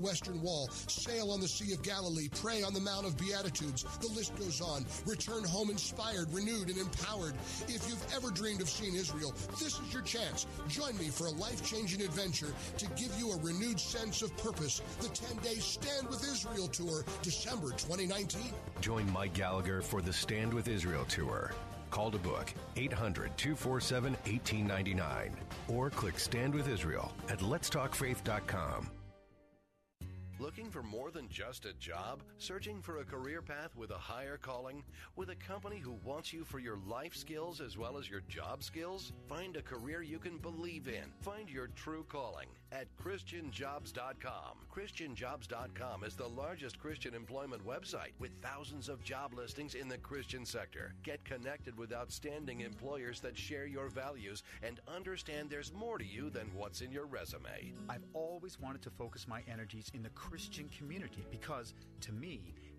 Western Wall, sail on the Sea of Galilee, pray on the Mount of Beatitudes. The list goes on. Return home inspired, renewed, and empowered. If you've ever dreamed of seeing Israel, this is your chance. Join me for a life changing adventure to give you a renewed sense of purpose. The 10 day Stand with Israel Tour, December 2019. Join Mike Gallagher for the Stand with Israel Tour. Call to book 800 247 1899 or click Stand with Israel at letstalkfaith.com. Looking for more than just a job? Searching for a career path with a higher calling? With a company who wants you for your life skills as well as your job skills? Find a career you can believe in. Find your true calling at ChristianJobs.com. ChristianJobs.com is the largest Christian employment website with thousands of job listings in the Christian sector. Get connected with outstanding employers that share your values and understand there's more to you than what's in your resume. I've always wanted to focus my energies in the Christian community because, to me,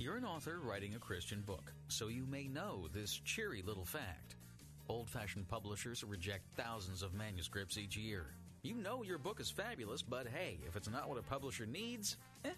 You're an author writing a Christian book, so you may know this cheery little fact. Old fashioned publishers reject thousands of manuscripts each year. You know your book is fabulous, but hey, if it's not what a publisher needs, eh.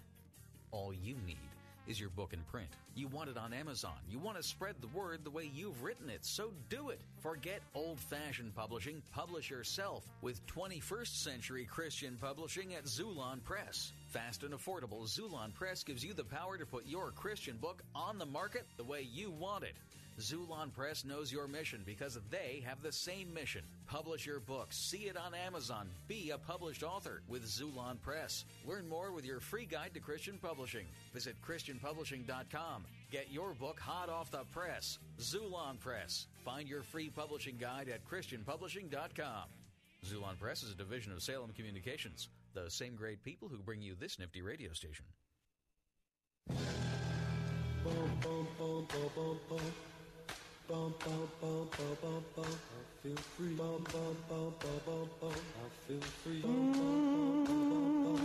All you need is your book in print. You want it on Amazon. You want to spread the word the way you've written it, so do it. Forget old fashioned publishing. Publish yourself with 21st century Christian publishing at Xulon Press. Fast and affordable, Xulon Press gives you the power to put your Christian book on the market the way you want it. Xulon Press knows your mission because they have the same mission. Publish your book, see it on Amazon, be a published author with Xulon Press. Learn more with your free guide to Christian publishing. Visit ChristianPublishing.com. Get your book hot off the press. Xulon Press. Find your free publishing guide at ChristianPublishing.com. Xulon Press is a division of Salem Communications, the same great people who bring you this nifty radio station. Bum, bum, bum, bum, bum, bum. I feel free. Bum, bum, bum, bum, bum, bum. I feel free. Bum, bum, bum, bum.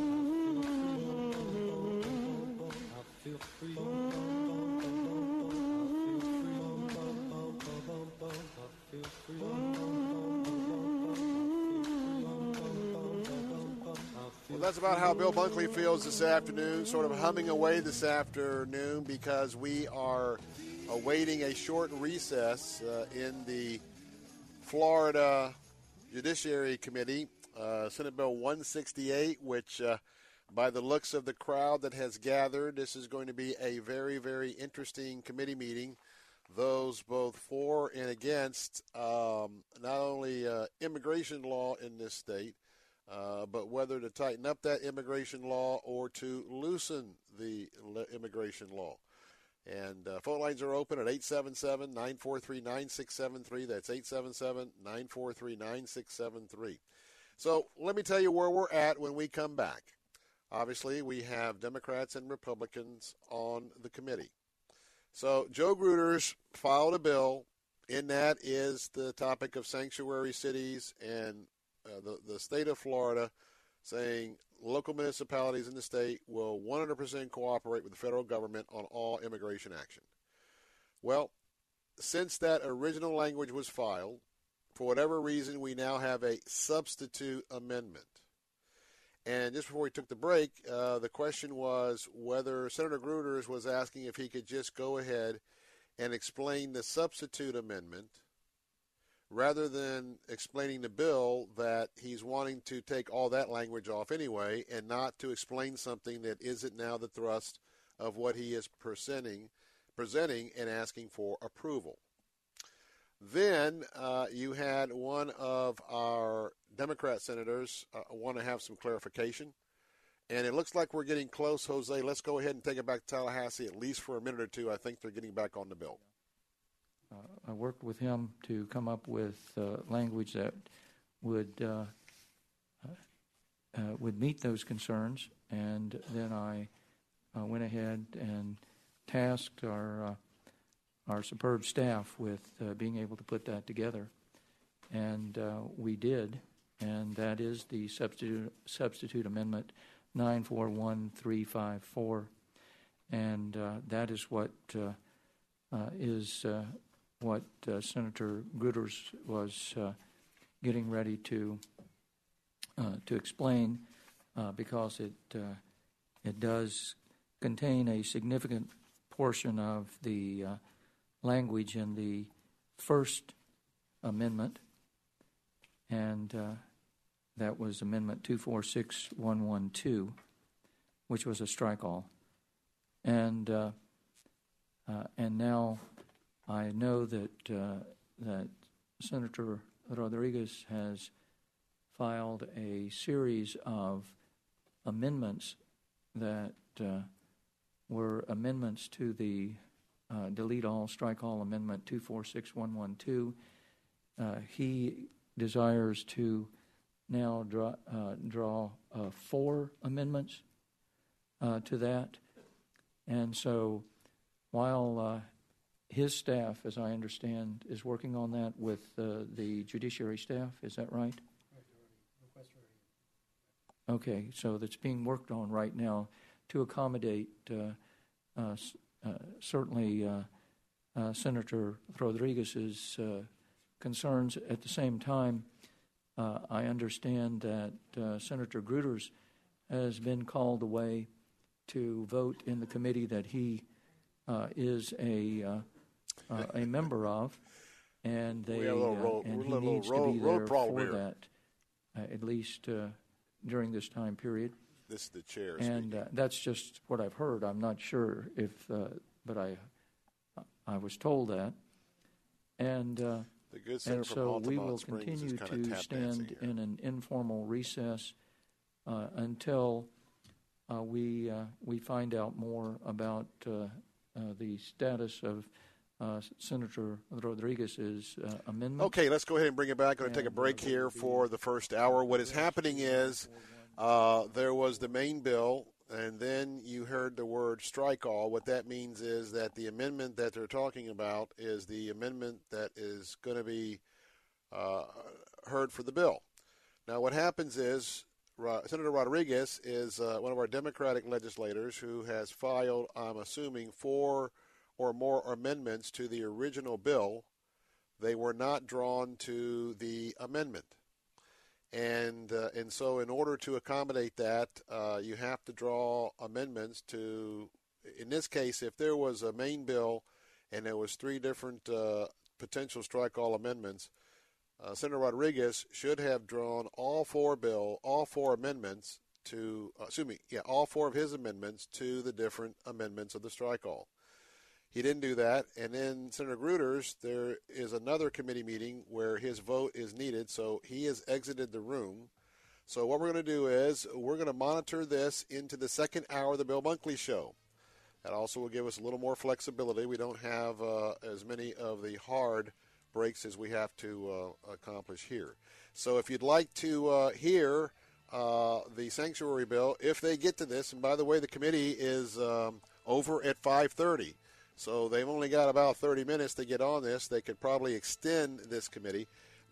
I feel free. Bum, bum, bum, bum, bum, bum. I feel free. Bum, Well, that's about how Bill Bunkley feels this afternoon, sort of humming away this afternoon because we are awaiting a short recess uh, in the Florida Judiciary Committee, uh, Senate Bill 168, which, uh, by the looks of the crowd that has gathered, this is going to be a very, very interesting committee meeting. Those both for and against um, not only uh, immigration law in this state, uh, but whether to tighten up that immigration law or to loosen the immigration law. And uh, phone lines are open at 877 943 9673. That's 877 943 9673. So let me tell you where we're at when we come back. Obviously, we have Democrats and Republicans on the committee. So Joe Gruters filed a bill. In that is the topic of sanctuary cities and uh, the, the state of Florida saying local municipalities in the state will 100% cooperate with the federal government on all immigration action. Well, since that original language was filed, for whatever reason, we now have a substitute amendment. And just before we took the break, uh, the question was whether Senator Gruters was asking if he could just go ahead and explain the substitute amendment rather than explaining the bill that he's wanting to take all that language off anyway and not to explain something that isn't now the thrust of what he is presenting, presenting and asking for approval. Then uh, you had one of our Democrat senators uh, want to have some clarification. And it looks like we're getting close, Jose. Let's go ahead and take it back to Tallahassee, at least for a minute or two. I think they're getting back on the bill. Uh, I worked with him to come up with uh, language that would uh, uh would meet those concerns, and then I uh, went ahead and tasked our uh, our superb staff with being able to put that together, and we did, and that is the substitute substitute amendment 941354. And uh, that is what uh, uh, is uh, what uh, Senator Gruters was getting ready to to explain, because it it does contain a significant portion of the language in the first amendment, and that was Amendment 246112, which was a strike all. And, uh, uh, and now I know that, uh, that Senator Rodriguez has filed a series of amendments that uh, were amendments to the uh, delete all, strike all amendment 246112. Uh, he desires to now draw, uh, draw uh, four amendments to that. And so while his staff, as I understand, is working on that with uh, the judiciary staff, is that right? Okay, so that's being worked on right now to accommodate uh, certainly Senator Rodriguez's concerns. At the same time, uh, I understand that uh, Senator Gruters has been called away to vote in the committee that he uh, is a uh, uh, a member of, and they road, and he needs road, to be there for here. that at least during this time period. This is the chair, and that's just what I've heard. I'm not sure if, but I I was told that, and and so we will Springs continue to stand in an informal recess uh, until uh, we uh, we find out more about uh, uh, the status of uh, Senator Rodriguez's uh, amendment. Okay, let's go ahead and bring it back. I'm going to take a break here for the first hour. What is happening is uh, there was the main bill, and then you heard the word strike all. What that means is that the amendment that they're talking about is the amendment that is going to be uh, heard for the bill. Now, what happens is Senator Rodriguez is uh, one of our Democratic legislators who has filed, I'm assuming, four or more amendments to the original bill. They were not drawn to the amendment. And, uh, and so, in order to accommodate that, uh, you have to draw amendments to, in this case, if there was a main bill and there was three different uh, potential strike all amendments, uh, Senator Rodriguez should have drawn all four bill, all four amendments to, uh, excuse me, yeah, all four of his amendments to the different amendments of the strike all. He didn't do that, and then Senator Gruters, there is another committee meeting where his vote is needed, so he has exited the room. So what we're going to do is we're going to monitor this into the second hour of the Bill Bunkley Show. That also will give us a little more flexibility. We don't have uh, as many of the hard breaks as we have to uh, accomplish here. So if you'd like to uh, hear uh, the sanctuary bill, if they get to this, and by the way, the committee is um, over at 5:30, so they've only got about 30 minutes to get on this. They could probably extend this committee,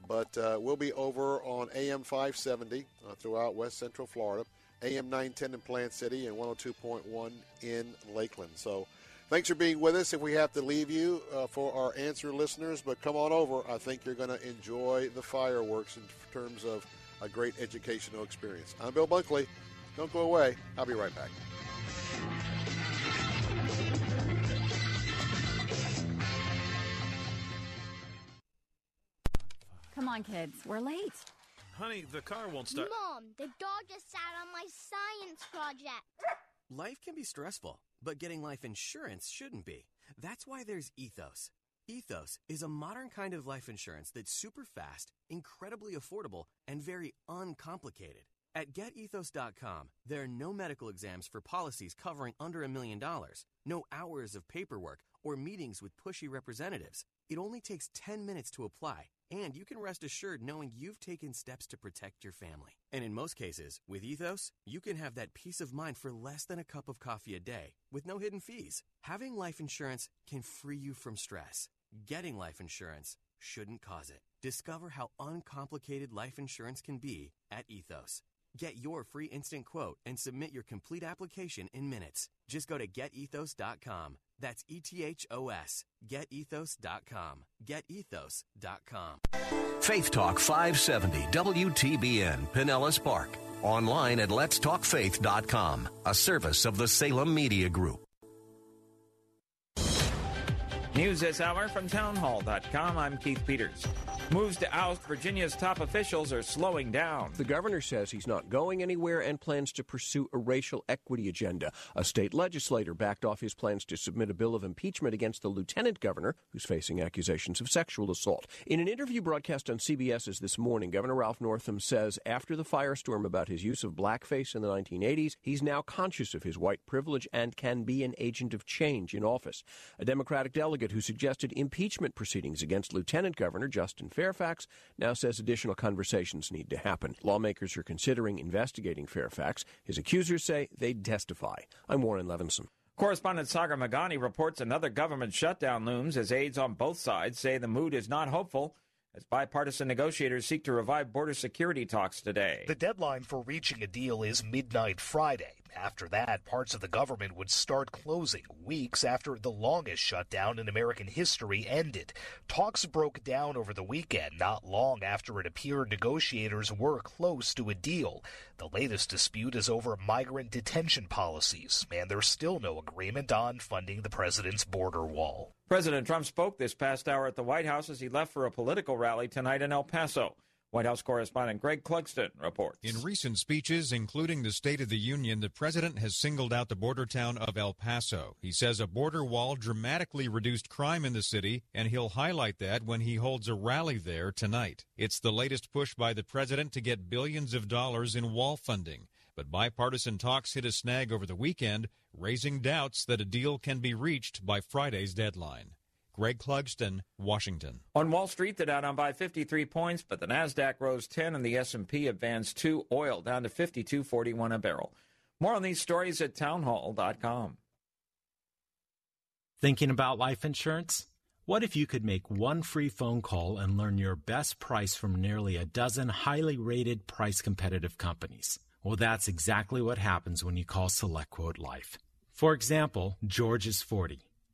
but uh, we'll be over on AM 570 uh, throughout West Central Florida, AM 910 in Plant City, and 102.1 in Lakeland. So. Thanks for being with us. If we have to leave you uh, for our answer listeners, but come on over. I think you're going to enjoy the fireworks in terms of a great educational experience. I'm Bill Bunkley. Don't go away. I'll be right back. Come on, kids. We're late. Honey, the car won't start. Mom, the dog just sat on my science project. Life can be stressful, but getting life insurance shouldn't be. That's why there's Ethos. Ethos is a modern kind of life insurance that's super fast, incredibly affordable, and very uncomplicated. At getethos.com, there are no medical exams for policies covering under a million dollars, no hours of paperwork, or meetings with pushy representatives. It only takes 10 minutes to apply, and you can rest assured knowing you've taken steps to protect your family. And in most cases, with Ethos, you can have that peace of mind for less than a cup of coffee a day with no hidden fees. Having life insurance can free you from stress. Getting life insurance shouldn't cause it. Discover how uncomplicated life insurance can be at Ethos. Get your free instant quote and submit your complete application in minutes. Just go to getethos.com. That's E T H O S. Getethos.com. Getethos.com. Faith Talk 570 WTBN Pinellas Park. Online at letstalkfaith.com, a service of the Salem Media Group. News this hour from townhall.com. I'm Keith Peters. Moves to oust Virginia's top officials are slowing down. The governor says he's not going anywhere and plans to pursue a racial equity agenda. A state legislator backed off his plans to submit a bill of impeachment against the lieutenant governor, who's facing accusations of sexual assault. In an interview broadcast on CBS's This Morning, Governor Ralph Northam says after the firestorm about his use of blackface in the 1980s, he's now conscious of his white privilege and can be an agent of change in office. A Democratic delegate who suggested impeachment proceedings against Lieutenant Governor Justin Fairfax now says additional conversations need to happen. Lawmakers are considering investigating Fairfax. His accusers say they'd testify. I'm Warren Levinson. Correspondent Sagar Meghani reports another government shutdown looms as aides on both sides say the mood is not hopeful as bipartisan negotiators seek to revive border security talks today. The deadline for reaching a deal is midnight Friday. After that, parts of the government would start closing weeks after the longest shutdown in American history ended. Talks broke down over the weekend, not long after it appeared negotiators were close to a deal. The latest dispute is over migrant detention policies, and there's still no agreement on funding the president's border wall. President Trump spoke this past hour at the White House as he left for a political rally tonight in El Paso. White House correspondent Greg Clugston reports. In recent speeches, including the State of the Union, the president has singled out the border town of El Paso. He says a border wall dramatically reduced crime in the city, and he'll highlight that when he holds a rally there tonight. It's the latest push by the president to get billions of dollars in wall funding. But bipartisan talks hit a snag over the weekend, raising doubts that a deal can be reached by Friday's deadline. Greg Clugston, Washington. On Wall Street, the Dow down by 53 points, but the Nasdaq rose 10 and the S&P advanced 2. Oil down to 52.41 a barrel. More on these stories at townhall.com. Thinking about life insurance? What if you could make one free phone call and learn your best price from nearly a dozen highly rated price competitive companies? Well, that's exactly what happens when you call SelectQuote Life. For example, George is 40.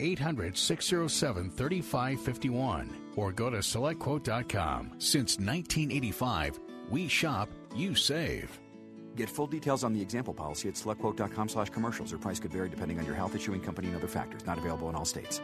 800 607 3551 or go to selectquote.com. Since 1985, we shop, you save. Get full details on the example policy at selectquote.com slash commercials. Or price could vary depending on your health issuing company and other factors. Not available in all states.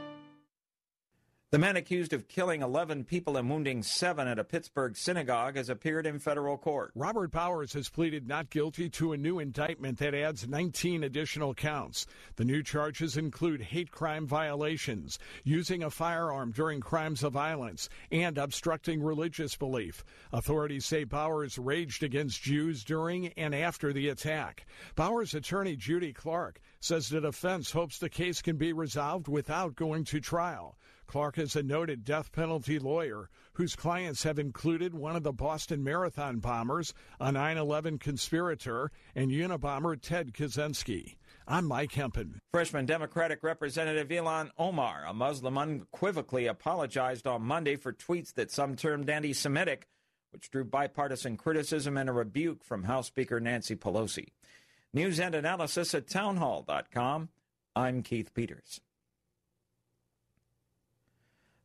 The man accused of killing 11 people and wounding seven at a Pittsburgh synagogue has appeared in federal court. Robert Bowers has pleaded not guilty to a new indictment that adds 19 additional counts. The new charges include hate crime violations, using a firearm during crimes of violence, and obstructing religious belief. Authorities say Bowers raged against Jews during and after the attack. Bowers' attorney Judy Clarke says the defense hopes the case can be resolved without going to trial. Clarke is a noted death penalty lawyer whose clients have included one of the Boston Marathon bombers, a 9 11 conspirator, and Unabomber Ted Kaczynski. I'm Mike Hempen. Freshman Democratic Representative Ilhan Omar, a Muslim, unequivocally apologized on Monday for tweets that some termed anti Semitic, which drew bipartisan criticism and a rebuke from House Speaker Nancy Pelosi. News and analysis at townhall.com. I'm Keith Peters.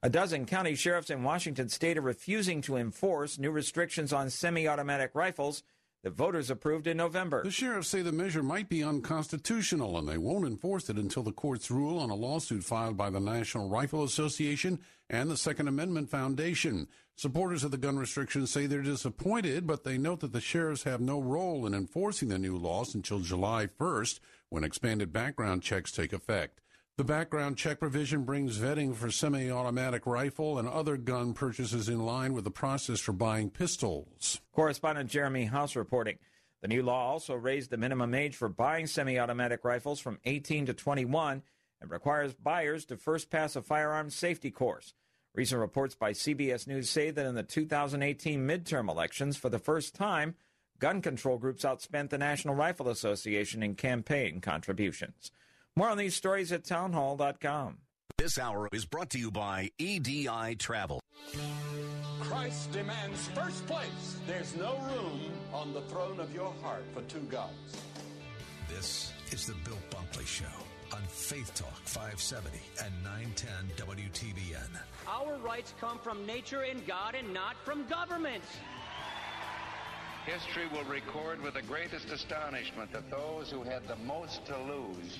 A dozen county sheriffs in Washington state are refusing to enforce new restrictions on semi automatic rifles that voters approved in November. The sheriffs say the measure might be unconstitutional and they won't enforce it until the courts rule on a lawsuit filed by the National Rifle Association and the Second Amendment Foundation. Supporters of the gun restrictions say they're disappointed, but they note that the sheriffs have no role in enforcing the new laws until July 1st, when expanded background checks take effect. The background check provision brings vetting for semi automatic rifle and other gun purchases in line with the process for buying pistols. Correspondent Jeremy House reporting. The new law also raised the minimum age for buying semi automatic rifles from 18 to 21 and requires buyers to first pass a firearms safety course. Recent reports by CBS News say that in the 2018 midterm elections, for the first time, gun control groups outspent the National Rifle Association in campaign contributions. More on these stories at townhall.com. This hour is brought to you by EDI Travel. Christ demands first place. There's no room on the throne of your heart for two gods. This is the Bill Bunkley Show on Faith Talk 570 and 910 WTBN. Our rights come from nature and God and not from government. History will record with the greatest astonishment that those who had the most to lose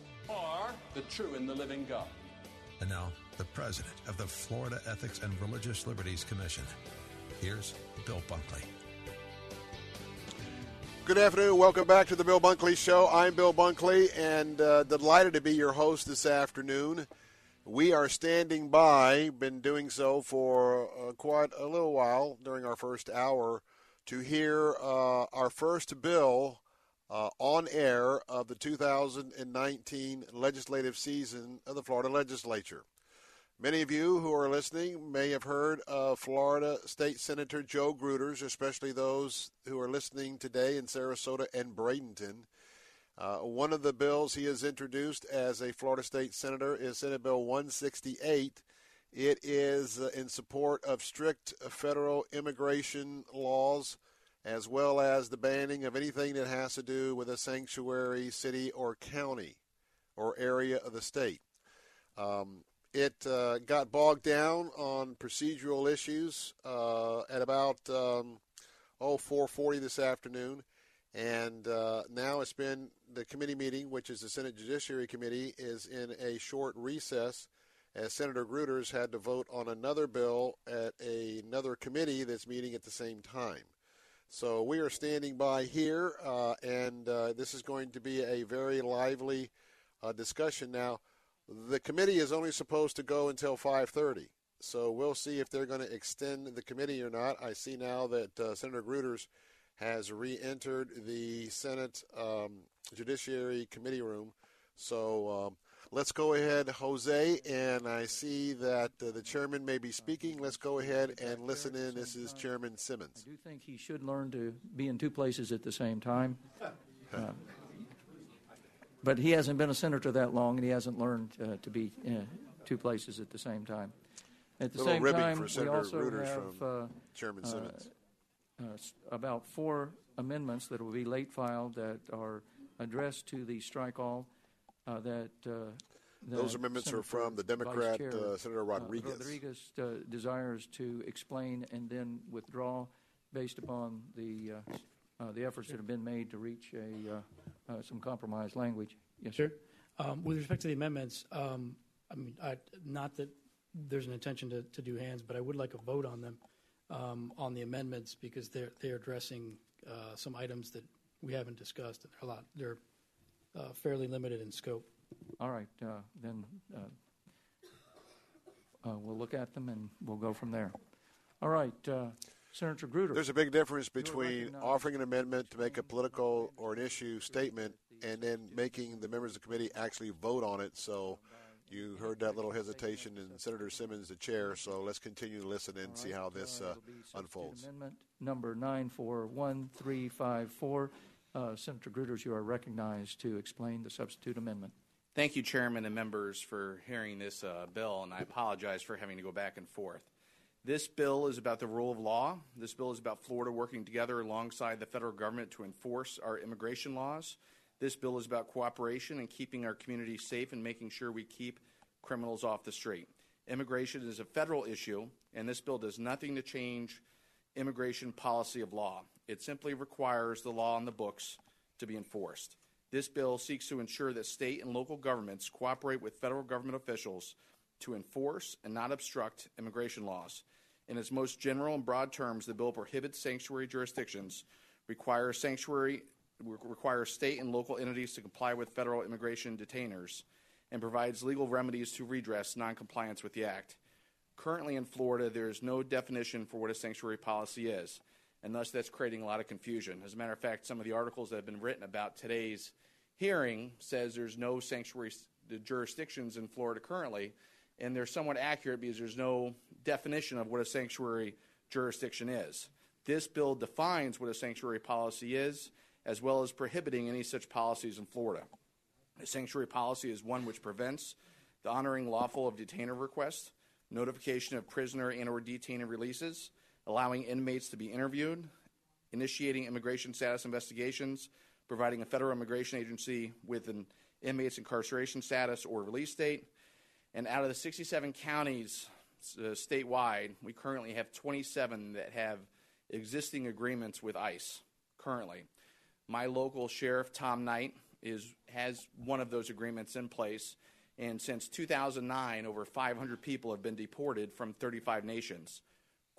or the true and the living God. And now, the president of the Florida Ethics and Religious Liberties Commission. Here's Bill Bunkley. Good afternoon. Welcome back to the Bill Bunkley Show. I'm Bill Bunkley and uh, delighted to be your host this afternoon. We are standing by, been doing so for uh, quite a little while during our first hour, to hear uh, our first bill uh, on air of the 2019 legislative season of the Florida legislature. Many of you who are listening may have heard of Florida State Senator Joe Gruters, especially those who are listening today in Sarasota and Bradenton. Uh, one of the bills he has introduced as a Florida State Senator is Senate Bill 168. It is uh, in support of strict federal immigration laws as well as the banning of anything that has to do with a sanctuary city or county or area of the state. Um, it uh, got bogged down on procedural issues uh, at about um, oh 4:40 this afternoon, and uh, now it's been the committee meeting, which is the Senate Judiciary Committee, is in a short recess, as Senator Gruters had to vote on another bill at a, another committee that's meeting at the same time. So we are standing by here, uh, and uh, this is going to be a very lively uh, discussion now the committee is only supposed to go until 5:30. So we'll see if they're going to extend the committee or not. I see now that uh, Senator Gruters has re-entered the Senate um, Judiciary Committee room. So um, let's go ahead, Jose. And I see that uh, the chairman may be speaking. Let's go ahead and listen in. This is Chairman Simmons. I do think he should learn to be in two places at the same time. Uh, but he hasn't been a senator that long, and he hasn't learned uh, to be in two places at the same time. At the Little same time, for we also Reuters have from uh, Chairman uh, Simmons. uh, about four amendments that will be late filed that are addressed to the strike all. Uh, that, uh, Those that amendments are from the Democrat, Chair, uh, Senator Rodriguez. Rodriguez uh, desires to explain and then withdraw based upon the uh, uh, the efforts that have been made to reach a uh, uh, some compromise language. Yes, Sure. Um, with respect to the amendments, um, I mean, I, not that there's an intention to, to do hands, but I would like a vote on them um, on the amendments because they're they're addressing uh, some items that we haven't discussed. They're a lot. They're uh, fairly limited in scope. All right, uh, then uh, uh, we'll look at them and we'll go from there. All right, uh, Senator Gruder. There's a big difference between offering an amendment to make a political or an issue statement and then making the members of the committee actually vote on it. So You heard that little hesitation in Senator Simmons, the chair. So let's continue to listen and see how this uh, unfolds. Amendment number 941354. Uh, Senator Gruters, you are recognized to explain the substitute amendment. Thank you, Chairman and members, for hearing this uh, bill, and I apologize for having to go back and forth. This bill is about the rule of law. This bill is about Florida working together alongside the federal government to enforce our immigration laws. This bill is about cooperation and keeping our communities safe and making sure we keep criminals off the street. Immigration is a federal issue, and this bill does nothing to change immigration policy of law. It simply requires the law on the books to be enforced. This bill seeks to ensure that state and local governments cooperate with federal government officials to enforce and not obstruct immigration laws. In its most general and broad terms, the bill prohibits sanctuary jurisdictions, requires sanctuary requires state and local entities to comply with federal immigration detainers, and provides legal remedies to redress noncompliance with the act. Currently in Florida, there is no definition for what a sanctuary policy is, and thus that's creating a lot of confusion. As a matter of fact, some of the articles that have been written about today's hearing says there's no sanctuary jurisdictions in Florida currently, and they're somewhat accurate because there's no definition of what a sanctuary jurisdiction is. This bill defines what a sanctuary policy is, as well as prohibiting any such policies in Florida. A sanctuary policy is one which prevents the honoring lawful of detainer requests, notification of prisoner and or detainee releases, allowing inmates to be interviewed, initiating immigration status investigations, providing a federal immigration agency with an inmate's incarceration status or release date. And out of the 67 counties uh, statewide, we currently have 27 that have existing agreements with ICE currently. My local sheriff, Tom Knight, is, has one of those agreements in place. And since 2009, over 500 people have been deported from 35 nations.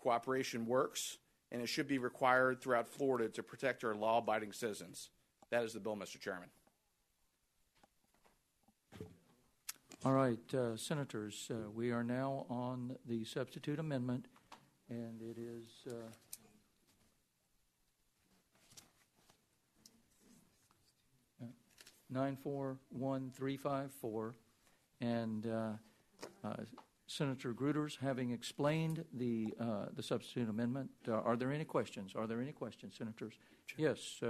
Cooperation works, and it should be required throughout Florida to protect our law abiding citizens. That is the bill, Mr. Chairman. All right, uh, Senators, uh, we are now on the substitute amendment, and it is. Uh, Nine four one three five four, and uh, uh, Senator Gruters, having explained the uh, the substitute amendment, are there any questions? Are there any questions, Senators? Yes,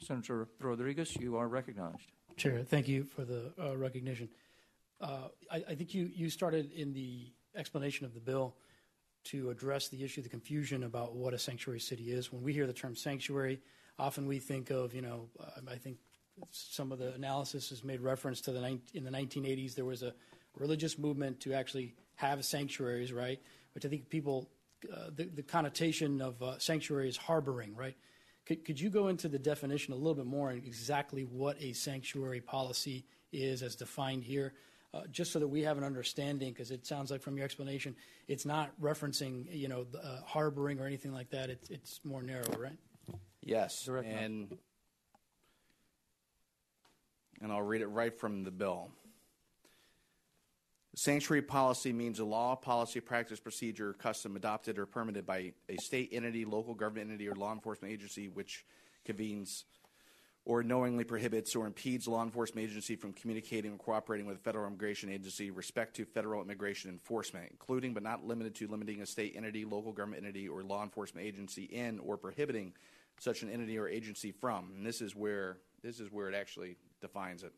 Senator Rodriguez, you are recognized. Chair, thank you for the recognition. Uh, I, I, think you, you started in the explanation of the bill to address the issue, the confusion about what a sanctuary city is. When we hear the term sanctuary, often we think of, you know, uh, I think some of the analysis has made reference to the in the 1980s there was a religious movement to actually have sanctuaries, right? Which I think people, uh, the, the, connotation of uh, sanctuary is harboring, right? Could, could you go into the definition a little bit more and exactly what a sanctuary policy is as defined here? uh, just so that we have an understanding, because it sounds like from your explanation, it's not referencing, you know, uh, harboring or anything like that. It's, it's more narrow, right? Yes, Direct and and I'll read it right from the bill. Sanctuary policy means a law, policy, practice, procedure, custom adopted or permitted by a state entity, local government entity, or law enforcement agency which convenes or knowingly prohibits or impedes law enforcement agency from communicating or cooperating with a federal immigration agency respect to federal immigration enforcement, including but not limited to limiting a state entity, local government entity, or law enforcement agency in or prohibiting such an entity or agency from. And this is where this is where it actually defines it.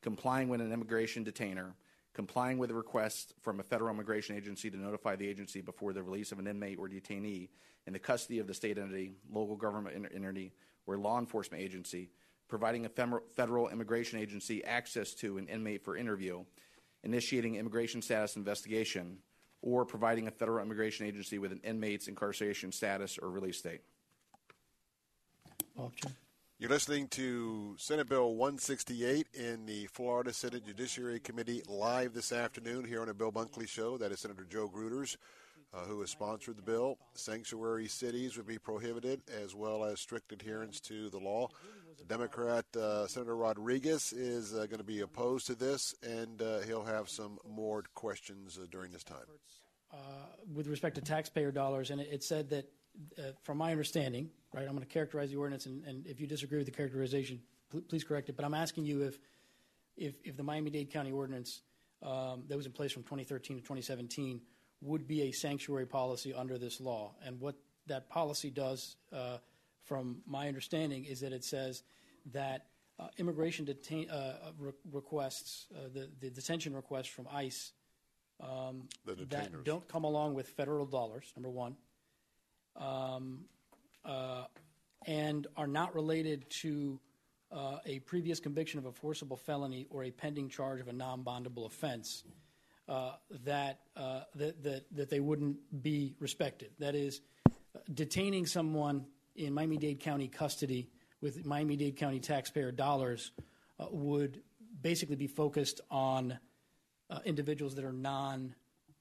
Complying with an immigration detainer, complying with a request from a federal immigration agency to notify the agency before the release of an inmate or detainee in the custody of the state entity, local government entity, or law enforcement agency providing a federal immigration agency access to an inmate for interview, initiating immigration status investigation, or providing a federal immigration agency with an inmate's incarceration status or release date. You're listening to Senate Bill 168 in the Florida Senate Judiciary Committee live this afternoon here on the Bill Bunkley Show. That is Senator Joe Gruters, uh, who has sponsored the bill. Sanctuary cities would be prohibited, as well as strict adherence to the law. Democrat uh, Senator Rodriguez is uh, going to be opposed to this, and uh, he'll have some more questions uh, during this time. Uh, with respect to taxpayer dollars, and it, it said that, uh, from my understanding, right, I'm going to characterize the ordinance, and, and, if you disagree with the characterization, pl- please correct it. But I'm asking you if, if, if the Miami-Dade County ordinance um, that was in place from 2013 to 2017 would be a sanctuary policy under this law. And what that policy does, uh, from my understanding, is that it says that uh, immigration detain, uh, re- requests, uh, the, the detention requests from ICE um, that don't come along with federal dollars, number one, um, uh, and are not related to uh, a previous conviction of a forcible felony or a pending charge of a non-bondable offense, uh, that, uh, that, that, that they wouldn't be respected. That is, detaining someone in Miami-Dade County custody with Miami-Dade County taxpayer dollars uh, would basically be focused on uh, individuals that are non,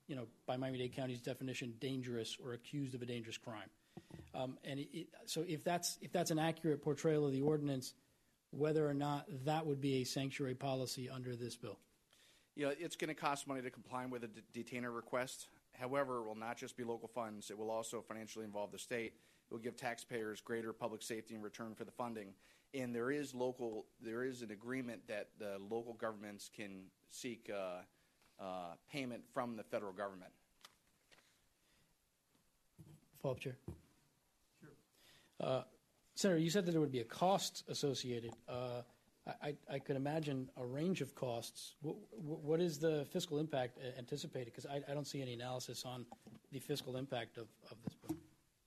you know, by Miami-Dade County's definition, dangerous or accused of a dangerous crime. Um, and it, so, if that's if that's an accurate portrayal of the ordinance, whether or not that would be a sanctuary policy under this bill. Know, it's going to cost money to comply with a detainer request. However, it will not just be local funds. It will also financially involve the state. It will give taxpayers greater public safety in return for the funding. And there is local, there is an agreement that the local governments can seek uh, uh, payment from the federal government. Follow up, Chair. Sure. Uh, Senator, you said that there would be a cost associated. Uh, I, I, I could imagine a range of costs. What, what is the fiscal impact uh, anticipated? Because I, I don't see any analysis on the fiscal impact of, of this bill.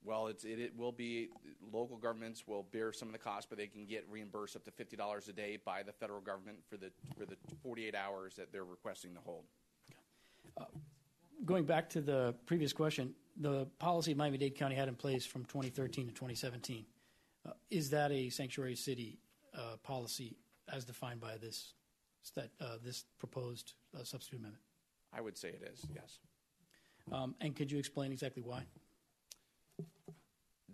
Well, it's, it, it will be, local governments will bear some of the cost, but they can get reimbursed up to $50 a day by the federal government for the, for the 48 hours that they're requesting to hold. Going back to the previous question, the policy Miami-Dade County had in place from 2013 to 2017, uh, is that a sanctuary city uh, policy as defined by this uh, this proposed uh, substitute amendment? I would say it is, yes. Um, and could you explain exactly why?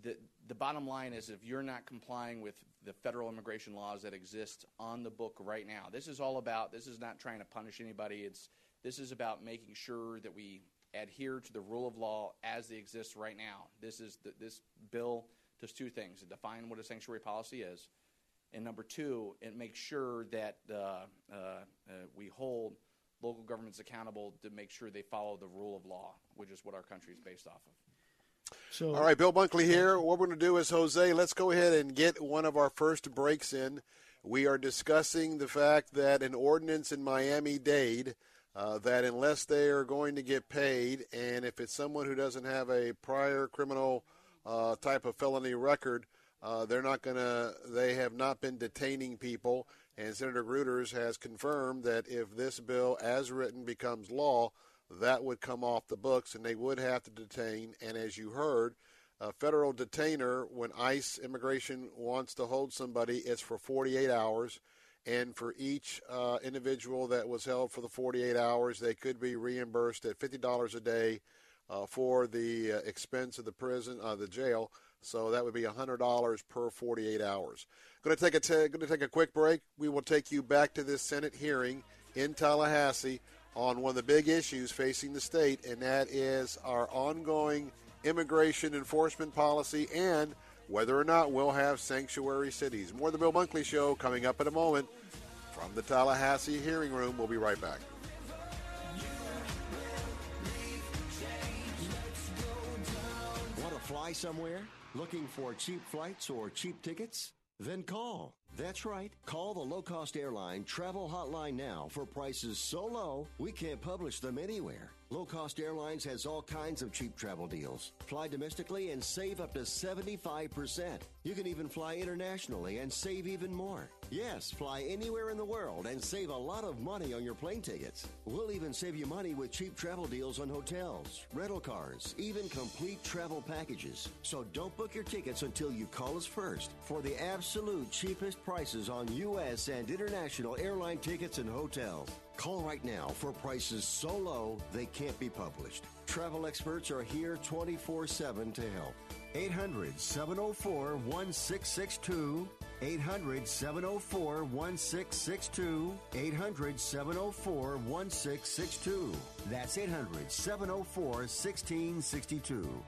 the, the bottom line is if you're not complying with the federal immigration laws that exist on the book right now, this is all about, this is not trying to punish anybody. It's, this is about making sure that we adhere to the rule of law as they exist right now. This is the, this bill does two things: it defines what a sanctuary policy is, and number two, it makes sure that uh, uh, uh, we hold local governments accountable to make sure they follow the rule of law, which is what our country is based off of. So, All right, Bill Bunkley here. What we're going to do is, Jose, let's go ahead and get one of our first breaks in. We are discussing the fact that an ordinance in Miami Dade uh, that unless they are going to get paid, and if it's someone who doesn't have a prior criminal uh, type of felony record, uh, they're not going to. They have not been detaining people, and Senator Gruters has confirmed that if this bill, as written, becomes law, that would come off the books, and they would have to detain. And as you heard, a federal detainer, when ICE immigration wants to hold somebody, it's for 48 hours. And for each uh, individual that was held for the 48 hours, they could be reimbursed at $50 a day uh, for the uh, expense of the prison, uh, the jail. So that would be $100 per 48 hours. Going to take a t- going to take a quick break. We will take you back to this Senate hearing in Tallahassee on one of the big issues facing the state, and that is our ongoing immigration enforcement policy and whether or not we'll have sanctuary cities. More of the Bill Bunkley Show coming up in a moment from the Tallahassee hearing room. We'll be right back. Want to fly somewhere? Looking for cheap flights or cheap tickets? Then call. That's right. Call the low cost airline travel hotline now for prices so low we can't publish them anywhere. Low Cost Airlines has all kinds of cheap travel deals. Fly domestically and save up to 75%. You can even fly internationally and save even more. Yes, fly anywhere in the world and save a lot of money on your plane tickets. We'll even save you money with cheap travel deals on hotels, rental cars, even complete travel packages. So don't book your tickets until you call us first for the absolute cheapest prices on U.S. and international airline tickets and hotels. Call right now for prices so low they can't be published. Travel experts are here 24 7 to help. 800 704 1662. 800 704 1662. 800 704 1662. That's 800 704 1662.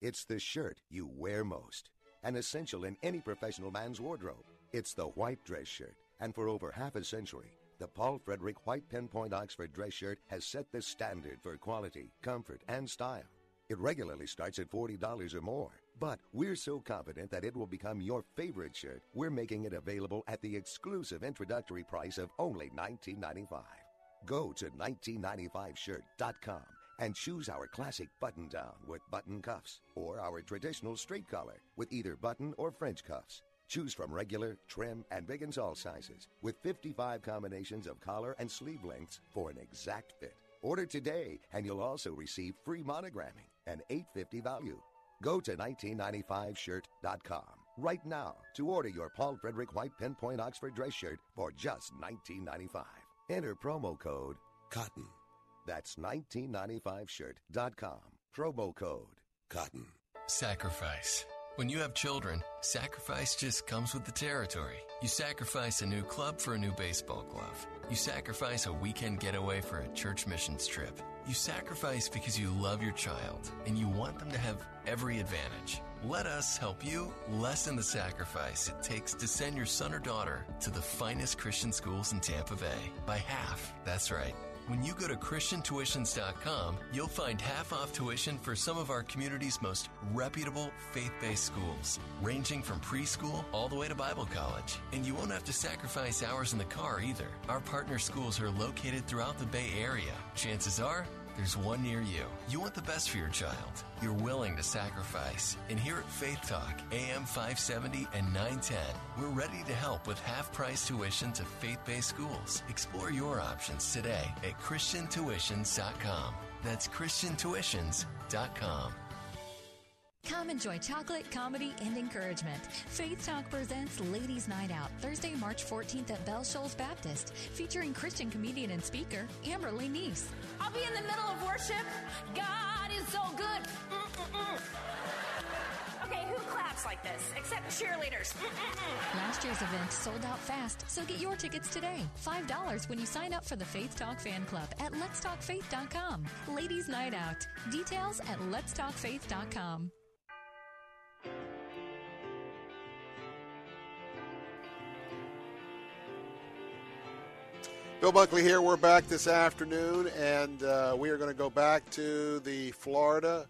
It's the shirt you wear most, an essential in any professional man's wardrobe. It's the white dress shirt, and for over half a century, The Paul Frederick White Pinpoint Oxford dress shirt has set the standard for quality, comfort, and style. It regularly starts at $40 or more. But we're so confident that it will become your favorite shirt, we're making it available at the exclusive introductory price of only $19.95. Go to 1995shirt.com and choose our classic button down with button cuffs or our traditional straight collar with either button or French cuffs. Choose from regular, trim, and big and tall sizes with 55 combinations of collar and sleeve lengths for an exact fit. Order today and you'll also receive free monogramming and 850 value. Go to 1995shirt.com right now to order your Paul Frederick White Pinpoint Oxford dress shirt for just $19.95. Enter promo code COTTON. That's 1995shirt.com. Promo code COTTON. Sacrifice. When you have children, sacrifice just comes with the territory. You sacrifice a new club for a new baseball glove. You sacrifice a weekend getaway for a church missions trip. You sacrifice because you love your child and you want them to have every advantage. Let us help you lessen the sacrifice it takes to send your son or daughter to the finest Christian schools in Tampa Bay by half. That's right. When you go to ChristianTuitions.com, you'll find half off tuition for some of our community's most reputable faith based schools, ranging from preschool all the way to Bible college. And you won't have to sacrifice hours in the car either. Our partner schools are located throughout the Bay Area. Chances are, there's one near you. You want the best for your child. You're willing to sacrifice. And here at Faith Talk, AM 570 and 910, we're ready to help with half price tuition to faith based schools. Explore your options today at ChristianTuitions.com. That's ChristianTuitions.com. Come enjoy chocolate, comedy, and encouragement. Faith Talk presents Ladies Night Out, Thursday, March 14th at Bell Shoals Baptist, featuring Christian comedian and speaker Amberly Neese. I'll be in the middle of worship. God is so good. Mm-mm-mm. Okay, who claps like this? Except cheerleaders. Mm-mm-mm. Last year's event sold out fast, so get your tickets today. $5 when you sign up for the Faith Talk Fan Club at letstalkfaith.com. Ladies Night Out. Details at letstalkfaith.com. Bill Bunkley here. We're back this afternoon, and uh, we are going to go back to the Florida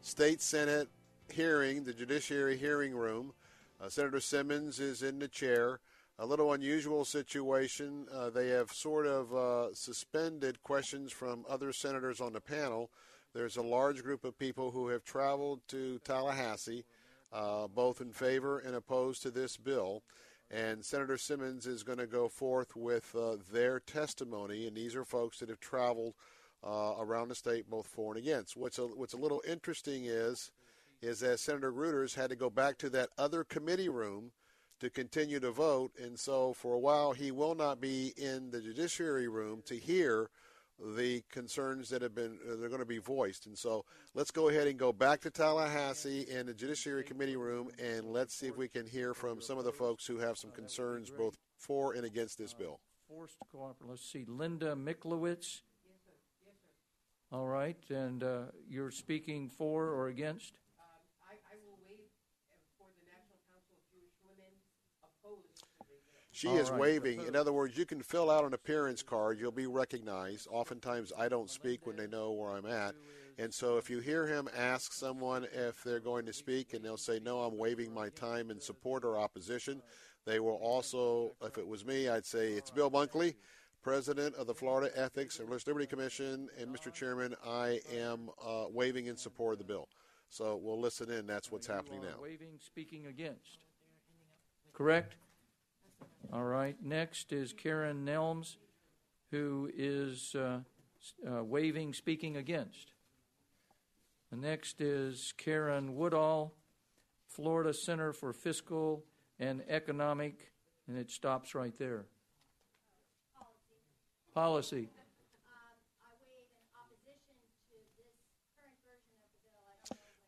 State Senate hearing, the Judiciary hearing room. Uh, Senator Simmons is in the chair. A little unusual situation. Uh, they have sort of uh, suspended questions from other senators on the panel. There's a large group of people who have traveled to Tallahassee, uh, both in favor and opposed to this bill and Senator Simmons is going to go forth with uh, their testimony. And these are folks that have traveled uh, around the state, both for and against. What's a, what's a little interesting is is that Senator Gruters had to go back to that other committee room to continue to vote, and so for a while he will not be in the Judiciary room to hear the concerns that have been uh, they're going to be voiced. And so let's go ahead and go back to Tallahassee in the Judiciary Committee room and let's see if we can hear from some of the folks who have some concerns both for and against this bill. Forced cooperate. Let's see, Linda Miklowitz. All right, and uh, you're speaking for or against? She All is right. waving. In other words, you can fill out an appearance card. You'll be recognized. Oftentimes, I don't speak when they know where I'm at. And so, if you hear him ask someone if they're going to speak and they'll say, No, I'm waiving my time in support or opposition, they will also, if it was me, I'd say, It's Bill Bunkley, President of the Florida Ethics and Religious Liberty Commission. And Mr. Chairman, I am uh, waiving in support of the bill. So, we'll listen in. That's what's happening now. Waiving, speaking against. Correct? All right. Next is Karen Nelms, who is uh, uh, waiving speaking against. The next is Karen Woodall, Florida Center for Fiscal and Economic, and it stops right there. Policy.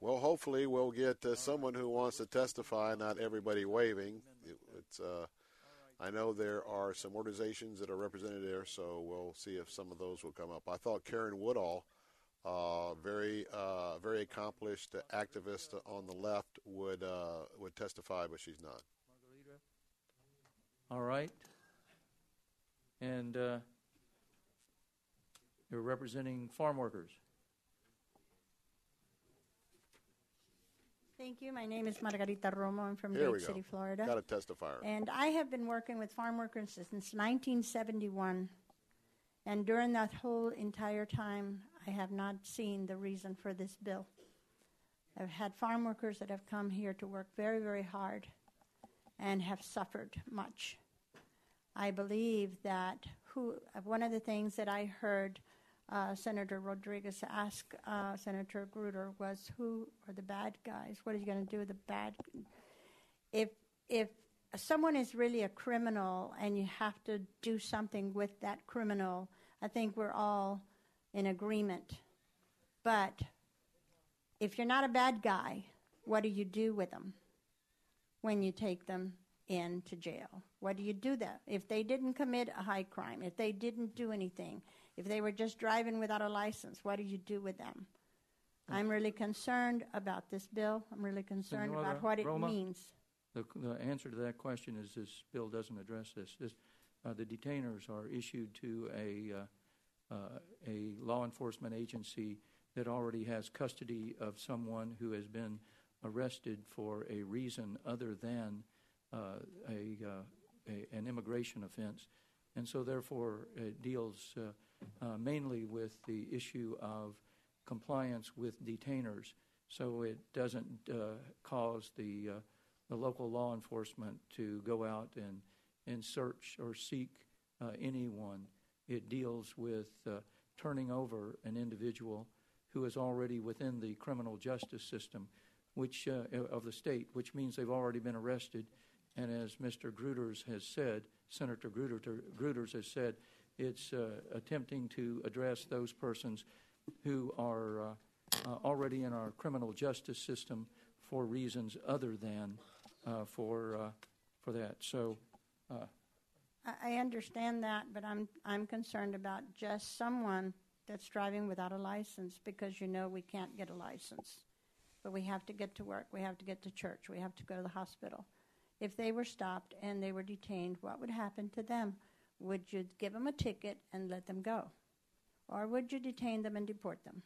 Well, hopefully we'll get uh, someone who wants to testify, not everybody waving. It, it's uh, I know there are some organizations that are represented there, so we'll see if some of those will come up. I thought Karen Woodall, uh, very uh, very accomplished activist on the left, would uh, would testify, but she's not. All right. and uh, you're representing farm workers. Thank you. My name is Margarita Romo. I'm from Here we Dade. City, Florida. Got a testifier. And I have been working with farm workers since 1971. And during that whole entire time, I have not seen the reason for this bill. I've had farm workers that have come here to work very, very hard and have suffered much. I believe that who one of the things that I heard uh, Senator Rodriguez asked uh, Senator Gruder was, "Who are the bad guys? What are you going to do with the bad?" If if someone is really a criminal and you have to do something with that criminal, I think we're all in agreement. But if you're not a bad guy, what do you do with them when you take them into jail? What do you do that? If they didn't commit a high crime, if they didn't do anything, if they were just driving without a license, what do you do with them? I'm really concerned about this bill. I'm really concerned Senora about what it Romo, means. The, the answer to that question is this bill doesn't address this. this uh, the detainers are issued to a, uh, uh, a law enforcement agency that already has custody of someone who has been arrested for a reason other than uh, a, uh, a, an immigration offense. And so, therefore, it deals uh, mainly with the issue of compliance with detainers. So it doesn't uh, cause the, uh, the local law enforcement to go out and, and search or seek uh, anyone. It deals with uh, turning over an individual who is already within the criminal justice system which, of the state, which means they've already been arrested. And as Mr. Gruters has said, Senator Gruter, Gruters has said, it's uh, attempting to address those persons who are uh, uh, already in our criminal justice system for reasons other than for for that. So. I I understand that, but I'm I'm concerned about just someone that's driving without a license because you know we can't get a license. But we have to get to work, we have to get to church, we have to go to the hospital. If they were stopped and they were detained, what would happen to them? Would you give them a ticket and let them go? Or would you detain them and deport them?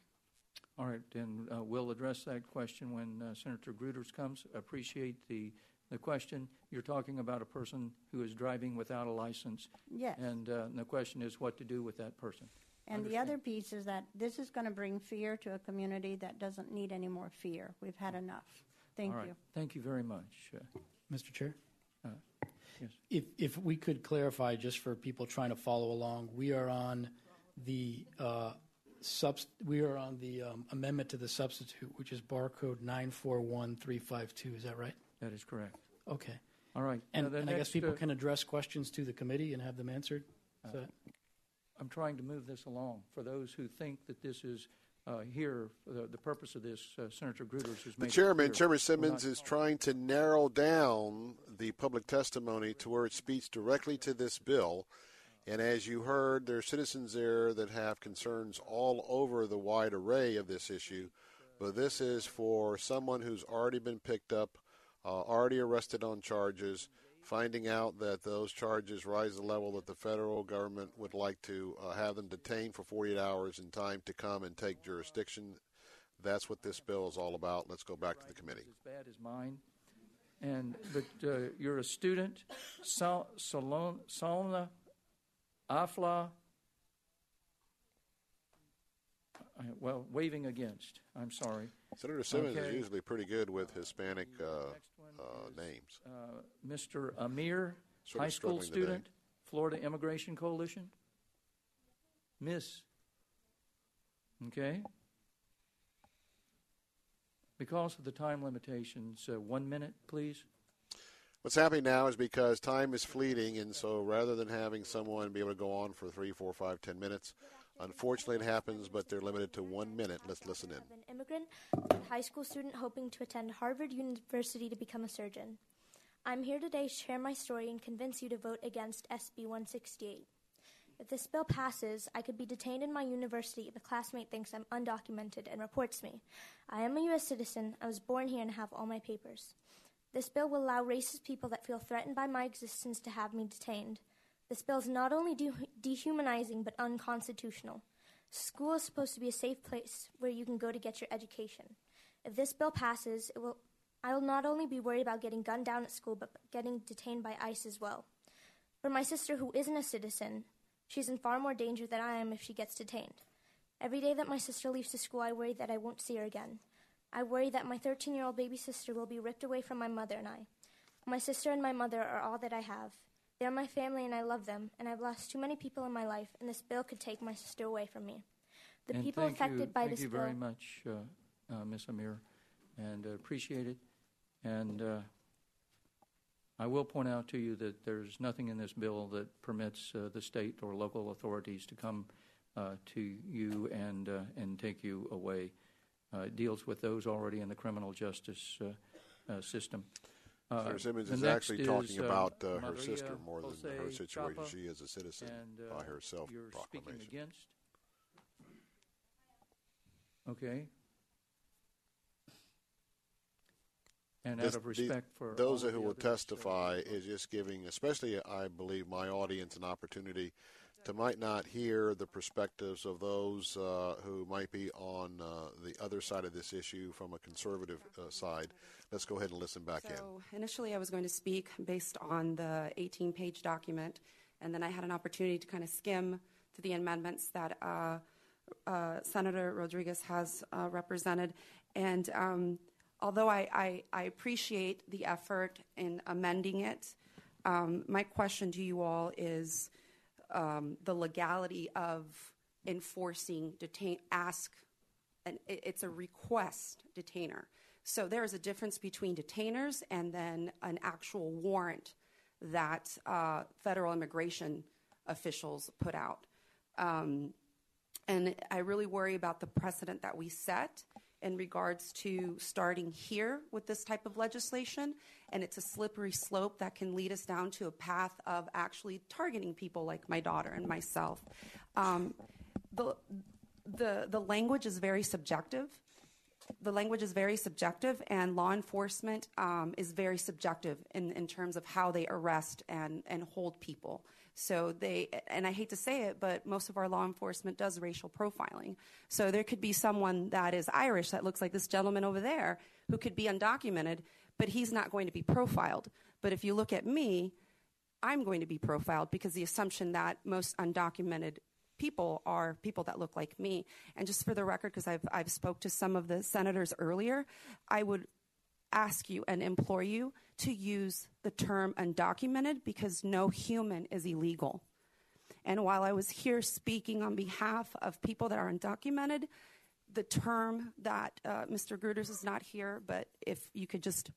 All right, and uh, we'll address that question when uh, Senator Gruters comes. Appreciate the, the question. You're talking about a person who is driving without a license. Yes. And uh, the question is what to do with that person. And the other piece is that this is going to bring fear to a community that doesn't need any more fear. We've had enough. Thank All right. you. Thank you very much. Uh, Mr. Chair? Uh, yes. If, if we could clarify, just for people trying to follow along, we are on the uh, subst- we are on the um, amendment to the substitute, which is barcode 941352. Is that right? That is correct. Okay. All right. And, Uh, I guess people uh, can address questions to the committee and have them answered? Is that- I'm trying to move this along. For those who think that this is uh, here, the, the purpose of this, uh, Senator Gruters has The made it chairman. Chairman Simmons, is trying to narrow down the public testimony to where it speaks directly to this bill. And as you heard, there are citizens there that have concerns all over the wide array of this issue. But this is for someone who's already been picked up, uh, already arrested on charges, finding out that those charges rise to the level that the federal government would like to uh, have them detained for 48 hours in time to come and take jurisdiction. That's what this bill is all about. Let's go back to the committee. as bad as mine. And but uh, you're a student, Salna, Afla. uh, Well, waving against. I'm sorry. Senator Simmons Okay. is usually pretty good with Hispanic uh, uh, names. Uh, Mr. Amir, Sort high school today. student, Florida Immigration Coalition. Miss. Okay. Because of the time limitations, uh, one minute, please. What's happening now is because time is fleeting, and so rather than having someone be able to go on for three, four, five, ten minutes, unfortunately it happens, but they're limited to one minute. Let's listen in. An immigrant, high school student hoping to attend Harvard University to become a surgeon. I'm here today to share my story and convince you to vote against SB 168. If this bill passes, I could be detained in my university if a classmate thinks I'm undocumented and reports me. I am a U.S. citizen. I was born here and have all my papers. This bill will allow racist people that feel threatened by my existence to have me detained. This bill is not only de- dehumanizing but unconstitutional. School is supposed to be a safe place where you can go to get your education. If this bill passes, it will I will not only be worried about getting gunned down at school, but getting detained by ICE as well. For my sister, who isn't a citizen, she's in far more danger than I am if she gets detained. Every day that my sister leaves to school, I worry that I won't see her again. I worry that my 13 year old baby sister will be ripped away from my mother and I. My sister and my mother are all that I have. They're my family and I love them, and I've lost too many people in my life, and this bill could take my sister away from me. The and people thank affected you, by thank this you very much, uh, uh, Ms. Amir, and uh, appreciate it. And uh, I will point out to you that there's nothing in this bill that permits uh, the state or local authorities to come uh, to you and uh, and take you away. Uh, it deals with those already in the criminal justice uh, uh, system. Uh, Sir Simmons is actually talking is, about uh, her sister more than her situation. Chapa, She is a citizen and, uh, by herself You're speaking proclamation. against. Okay. And This- out of the- respect for those who the will uh, testify is just giving, especially I believe, my audience an opportunity to might not hear the perspectives of those uh, who might be on uh, the other side of this issue from a conservative uh, side. Let's go ahead and listen back in. So initially, I was going to speak based on the 18 page document, and then I had an opportunity to kind of skim to the amendments that uh, uh, Senator Rodriguez has uh, represented. And um, although I, I, I appreciate the effort in amending it, um, my question to you all is um, the legality of enforcing detain ask and it's a request detainer. So there is a difference between detainers and then an actual warrant that uh, federal immigration officials put out. Um, and I really worry about the precedent that we set in regards to starting here with this type of legislation. And it's a slippery slope that can lead us down to a path of actually targeting people like my daughter and myself. Um, the, the, the language is very subjective. The language is very subjective, and law enforcement um, is very subjective in, in terms of how they arrest and, and hold people. So they, and I hate to say it, but most of our law enforcement does racial profiling. So there could be someone that is Irish that looks like this gentleman over there who could be undocumented, but he's not going to be profiled. But if you look at me, I'm going to be profiled because the assumption that most undocumented people are people that look like me. And just for the record, because I've, I've spoke to some of the senators earlier, I would ask you and implore you to use the term undocumented because no human is illegal. And while I was here speaking on behalf of people that are undocumented, the term that uh, Mr. Gruters is not here, but if you could just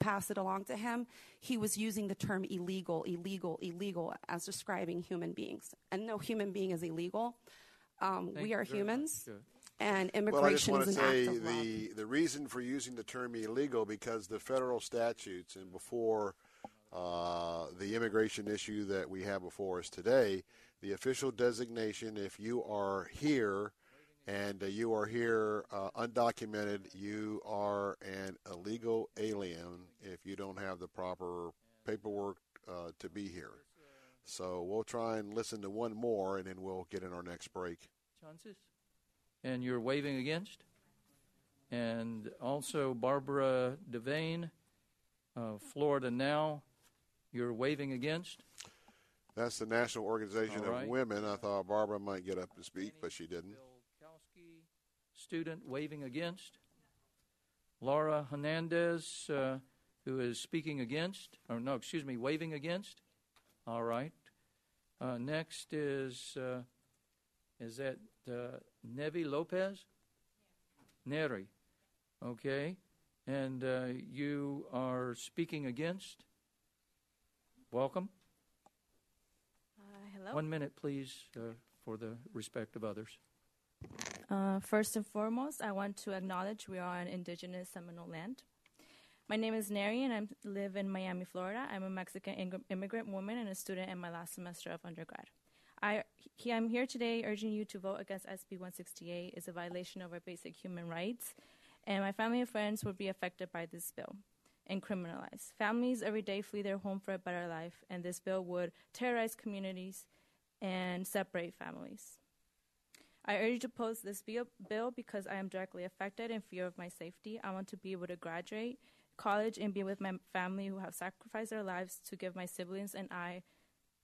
pass it along to him, he was using the term illegal, illegal, illegal as describing human beings. And no human being is illegal. Um, we are humans. And Well, I just immigration want to is an say act of love. the, the reason for using the term illegal because the federal statutes and before uh, the immigration issue that we have before us today, the official designation, if you are here and uh, you are here uh, undocumented, you are an illegal alien if you don't have the proper paperwork uh, to be here. So we'll try and listen to one more and then we'll get in our next break. Chances? And you're waving against? And also Barbara Devane, uh, Florida Now, you're waving against? That's the National Organization All of. Women. I thought Barbara might get up to speak, but she didn't. Student waving against? Laura Hernandez, uh, who is speaking against, or no, excuse me, waving against? All right. Uh, next is, uh, is that uh, Nevi Lopez? Neri. Okay. And uh, you are speaking against? Welcome. Uh, hello. One minute, please, uh, for the respect of others. Uh, first and foremost, I want to acknowledge we are on indigenous Seminole land. My name is Neri, and I live in Miami, Florida. I'm a Mexican immigrant woman and a student in my last semester of undergrad. I, he, I'm here today urging you to vote against SB 168. It's a violation of our basic human rights, and my family and friends will be affected by this bill. and criminalized. Families every day flee their home for a better life, and this bill would terrorize communities and separate families. I urge you to oppose this bill because I am directly affected in fear of my safety. I want to be able to graduate college and be with my family who have sacrificed their lives to give my siblings and I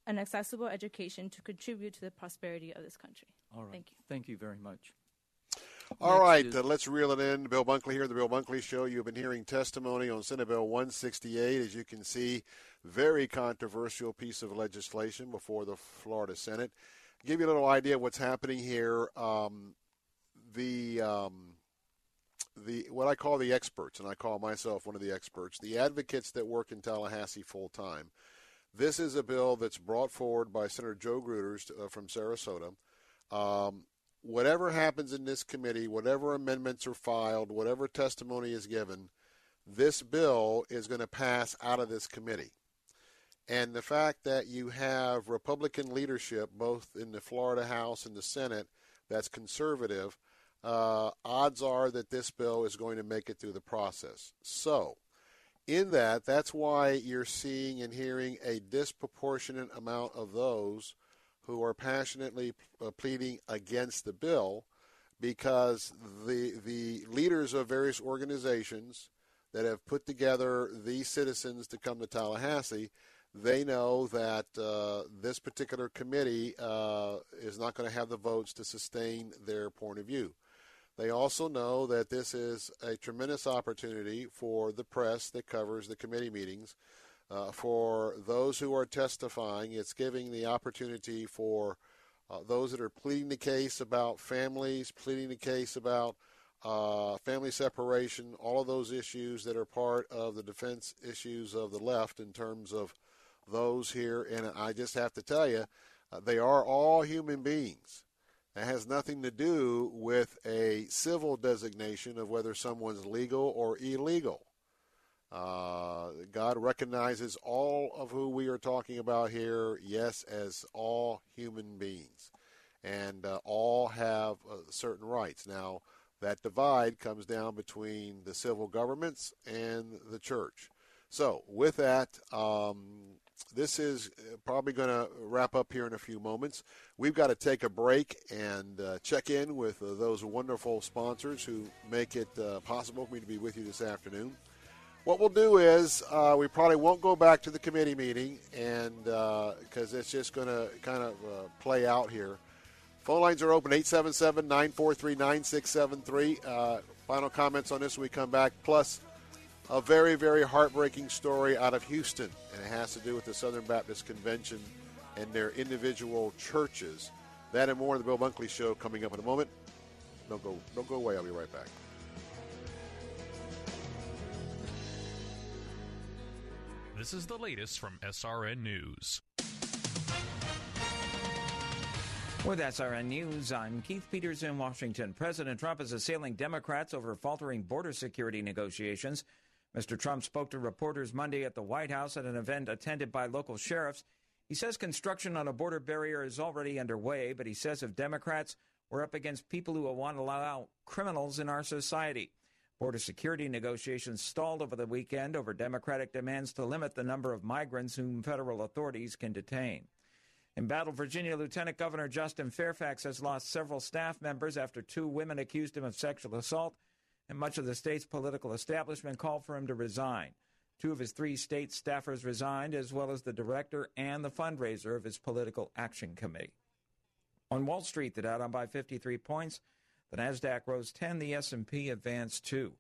an accessible education to contribute to the prosperity of this country. All right. Thank you. Thank you very much. All Next right, is- uh, let's reel it in. Bill Bunkley here, the Bill Bunkley Show. You've been hearing testimony on Senate Bill 168. As you can see, very controversial piece of legislation before the Florida Senate. Give you a little idea of what's happening here. Um, the um, the what I call the experts, and I call myself one of the experts, the advocates that work in Tallahassee full time. This is a bill that's brought forward by Senator Joe Gruters uh, from Sarasota. Um, whatever happens in this committee, whatever amendments are filed, whatever testimony is given, this bill is going to pass out of this committee. And the fact that you have Republican leadership, both in the Florida House and the Senate, that's conservative, uh, odds are that this bill is going to make it through the process. So, in that, that's why you're seeing and hearing a disproportionate amount of those who are passionately uh, pleading against the bill because the the leaders of various organizations that have put together these citizens to come to Tallahassee, they know that uh, this particular committee uh, is not going to have the votes to sustain their point of view. They also know that this is a tremendous opportunity for the press that covers the committee meetings. Uh, for those who are testifying, it's giving the opportunity for uh, those that are pleading the case about families, pleading the case about uh, family separation, all of those issues that are part of the defense issues of the left in terms of those here. And I just have to tell you, uh, they are all human beings. Has nothing to do with a civil designation of whether someone's legal or illegal. Uh, God recognizes all of who we are talking about here, yes, as all human beings. And uh, all have uh, certain rights. Now, that divide comes down between the civil governments and the church. So, with that, um, this is uh, probably going to wrap up here in a few moments. We've got to take a break and uh, check in with uh, those wonderful sponsors who make it uh, possible for me to be with you this afternoon. What we'll do is uh, we probably won't go back to the committee meeting, and because it's just going to kind of uh, play out here. Phone lines are open 877 943 9673. Final comments on this when we come back. Plus, a very, very heartbreaking story out of Houston, and it has to do with the Southern Baptist Convention and their individual churches. That and more of the Bill Bunkley Show coming up in a moment. Don't go, don't go away. I'll be right back. This is the latest from SRN News. With SRN News, I'm Keith Peters in Washington. President Trump is assailing Democrats over faltering border security negotiations. Mr. Trump spoke to reporters Monday at the White House at an event attended by local sheriffs. He says construction on a border barrier is already underway, but he says if Democrats were up against people who want to allow criminals in our society. Border security negotiations stalled over the weekend over Democratic demands to limit the number of migrants whom federal authorities can detain. In Battle, Virginia, Lieutenant Governor Justin Fairfax has lost several staff members after two women accused him of sexual assault, and much of the state's political establishment called for him to resign. Two of his three state staffers resigned, as well as the director and the fundraiser of his political action committee. On Wall Street, the Dow down by 53 points. The Nasdaq rose 10. The S&P advanced 2.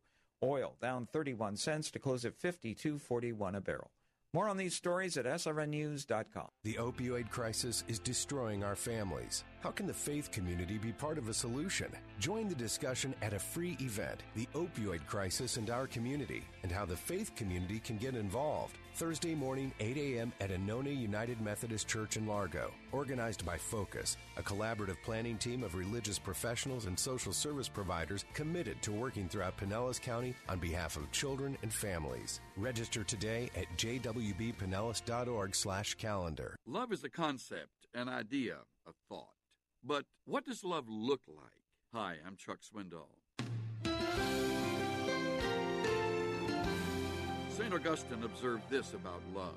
Oil down 31 cents to close at 52.41 a barrel. More on these stories at srnnews.com. The opioid crisis is destroying our families. How can the faith community be part of a solution? Join the discussion at a free event, The Opioid Crisis and Our Community, and how the faith community can get involved. Thursday morning, 8 a.m. at Anona United Methodist Church in Largo. Organized by Focus, a collaborative planning team of religious professionals and social service providers committed to working throughout Pinellas County on behalf of children and families. Register today at jwbpinellas.org slash calendar. Love is a concept, an idea, a thought. But what does love look like? Hi, I'm Chuck Swindoll. St. Augustine observed this about love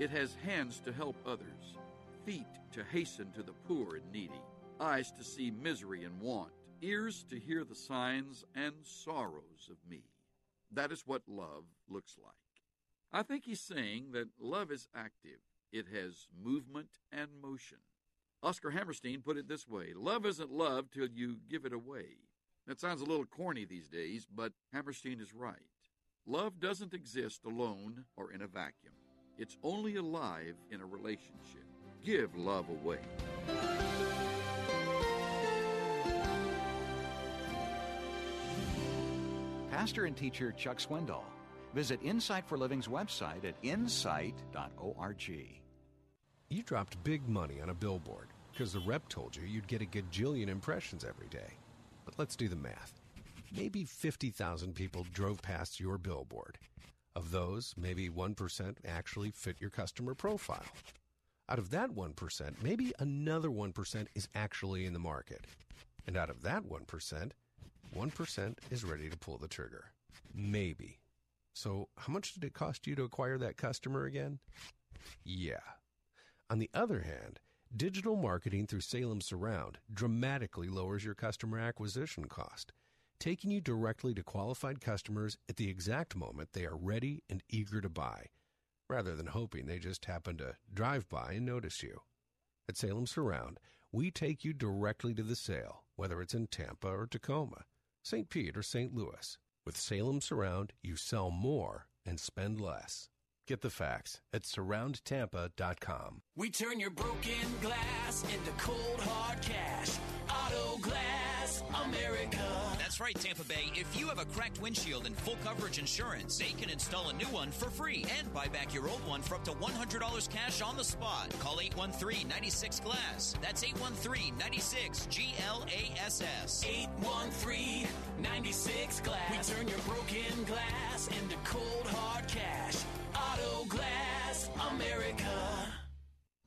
it has hands to help others, feet to hasten to the poor and needy, eyes to see misery and want, ears to hear the signs and sorrows of me. That is what love looks like. I think he's saying that love is active, it has movement and motion. Oscar Hammerstein put it this way Love isn't love till you give it away. That sounds a little corny these days, but Hammerstein is right. Love doesn't exist alone or in a vacuum. It's only alive in a relationship. Give love away. Pastor and teacher Chuck Swindoll. Visit Insight for Living's website at insight.org. You dropped big money on a billboard because the rep told you you'd get a gajillion impressions every day. But let's do the math. Maybe 50,000 people drove past your billboard. Of those, maybe 1% actually fit your customer profile. Out of that 1%, maybe another 1% is actually in the market. And out of that 1%, 1% is ready to pull the trigger. Maybe. So, how much did it cost you to acquire that customer again? Yeah. On the other hand, digital marketing through Salem Surround dramatically lowers your customer acquisition cost, taking you directly to qualified customers at the exact moment they are ready and eager to buy, rather than hoping they just happen to drive by and notice you. At Salem Surround, we take you directly to the sale, whether it's in Tampa or Tacoma, St. Pete or St. Louis. With Salem Surround, you sell more and spend less. Get the facts at surroundtampa.com. We turn your broken glass into cold hard cash. Auto Glass America. That's right, Tampa Bay. If you have a cracked windshield and full coverage insurance, they can install a new one for free and buy back your old one for up to $100 cash on the spot. Call 813 96 Glass. That's 813 96 G L A S S. 813 96 Glass. We turn your broken glass into cold hard cash. Auto Glass America.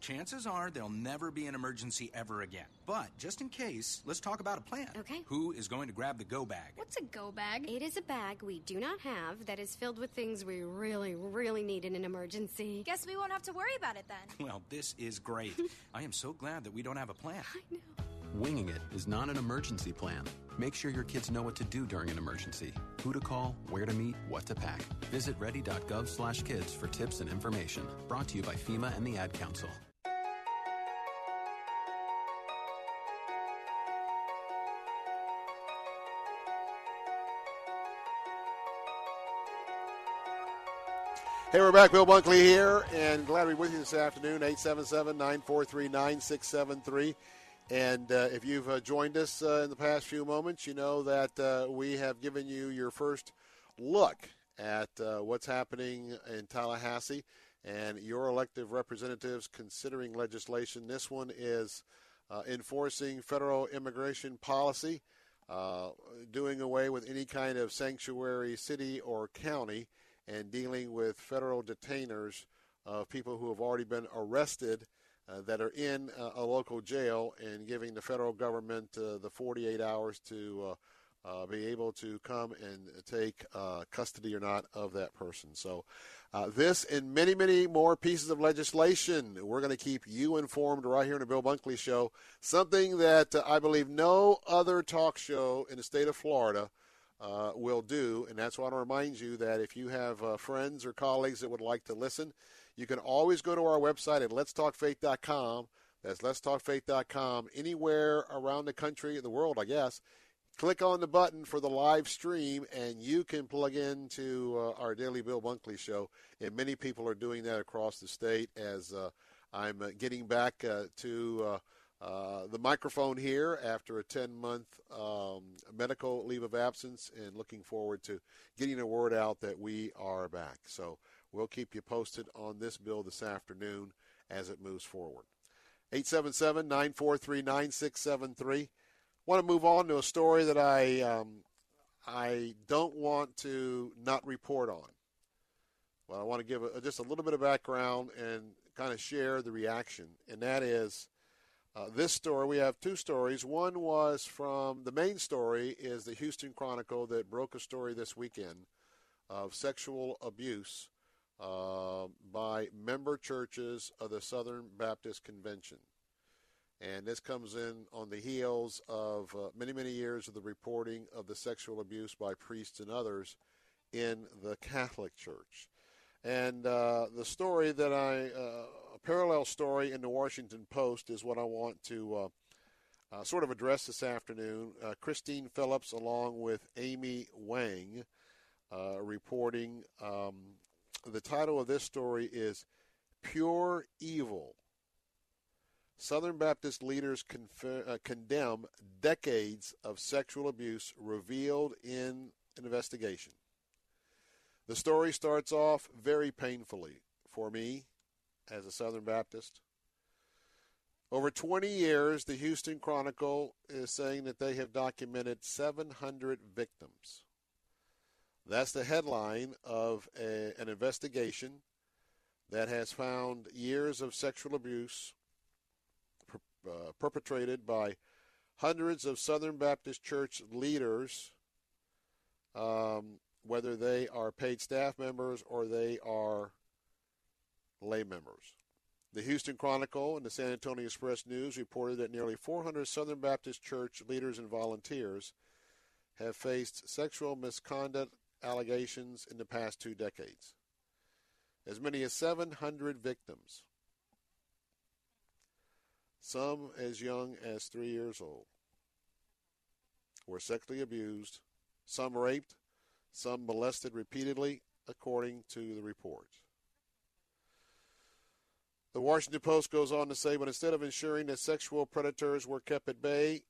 Chances are there'll never be an emergency ever again. But just in case, let's talk about a plan. Okay. Who is going to grab the go bag? What's a go bag? It is a bag we do not have that is filled with things we really, really need in an emergency. Guess we won't have to worry about it then. Well, this is great. I am so glad that we don't have a plan. I know. Winging it is not an emergency plan. Make sure your kids know what to do during an emergency, who to call, where to meet, what to pack. Visit ready.gov/kids for tips and information. Brought to you by FEMA and the Ad Council. Hey, we're back. Bill Bunkley here, and glad to be with you this afternoon. 877 943 9673. And uh, if you've uh, joined us uh, in the past few moments, you know that uh, we have given you your first look at uh, what's happening in Tallahassee and your elective representatives considering legislation. This one is uh, enforcing federal immigration policy, doing away with any kind of sanctuary city or county and dealing with federal detainers of people who have already been arrested uh, that are in uh, a local jail and giving the federal government uh, the 48 hours to uh, be able to come and take uh, custody or not of that person. So, uh, this and many, many more pieces of legislation, we're going to keep you informed right here in the Bill Bunkley Show. Something that I believe no other talk show in the state of Florida uh, will do. And that's why I want to remind you that if you have uh, friends or colleagues that would like to listen, you can always go to our website at letstalkfaith.com. That's letstalkfaith.com. Anywhere around the country, the world, I guess. Click on the button for the live stream, and you can plug into uh, our daily Bill Bunkley show. And many people are doing that across the state as uh, I'm uh, getting back to uh, the microphone here after a 10 month um, medical leave of absence and looking forward to getting a word out that we are back. So we'll keep you posted on this bill this afternoon as it moves forward. 877 943 9673. Want to move on to a story that I, um, I don't want to not report on. Well, I want to give a, just a little bit of background and kind of share the reaction, and that is uh, this story, we have two stories. One was from the main story is the Houston Chronicle that broke a story this weekend of sexual abuse uh, by member churches of the Southern Baptist Convention. And this comes in on the heels of uh, many, many years of the reporting of the sexual abuse by priests and others in the Catholic Church. And uh, the story that I, uh, parallel story in the Washington Post is what I want to uh, uh, sort of address this afternoon. Uh, Kristine Phillips, along with Amy Wang, reporting. Um, the title of this story is Pure Evil Southern Baptist leaders confer, uh, condemn decades of sexual abuse revealed in investigation. The story starts off very painfully for me as a Southern Baptist. Over 20 years, the Houston Chronicle is saying that they have documented 700 victims. That's the headline of a, an investigation that has found years of sexual abuse uh, perpetrated by hundreds of Southern Baptist Church leaders, um, whether they are paid staff members or they are lay members. The Houston Chronicle and the San Antonio Express News reported that nearly 400 Southern Baptist Church leaders and volunteers have faced sexual misconduct allegations in the past two decades. As many as 700 victims some as young as three years old, were sexually abused, some raped, some molested repeatedly, according to the report. The Washington Post goes on to say, but instead of ensuring that sexual predators were kept at bay,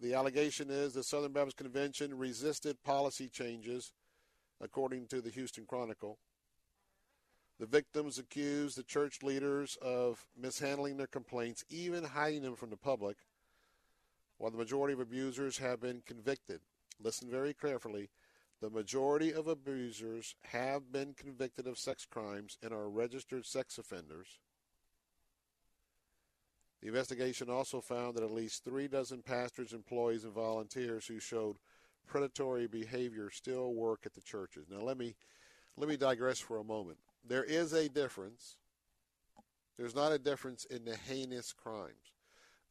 the allegation is the Southern Baptist Convention resisted policy changes, according to the Houston Chronicle. The victims accuse the church leaders of mishandling their complaints, even hiding them from the public, while the majority of abusers have been convicted. Listen very carefully. The majority of abusers have been convicted of sex crimes and are registered sex offenders. The investigation also found that at least three dozen pastors, employees, and volunteers who showed predatory behavior still work at the churches. Now let me let me digress for a moment there is a difference. There's not a difference in the heinous crimes.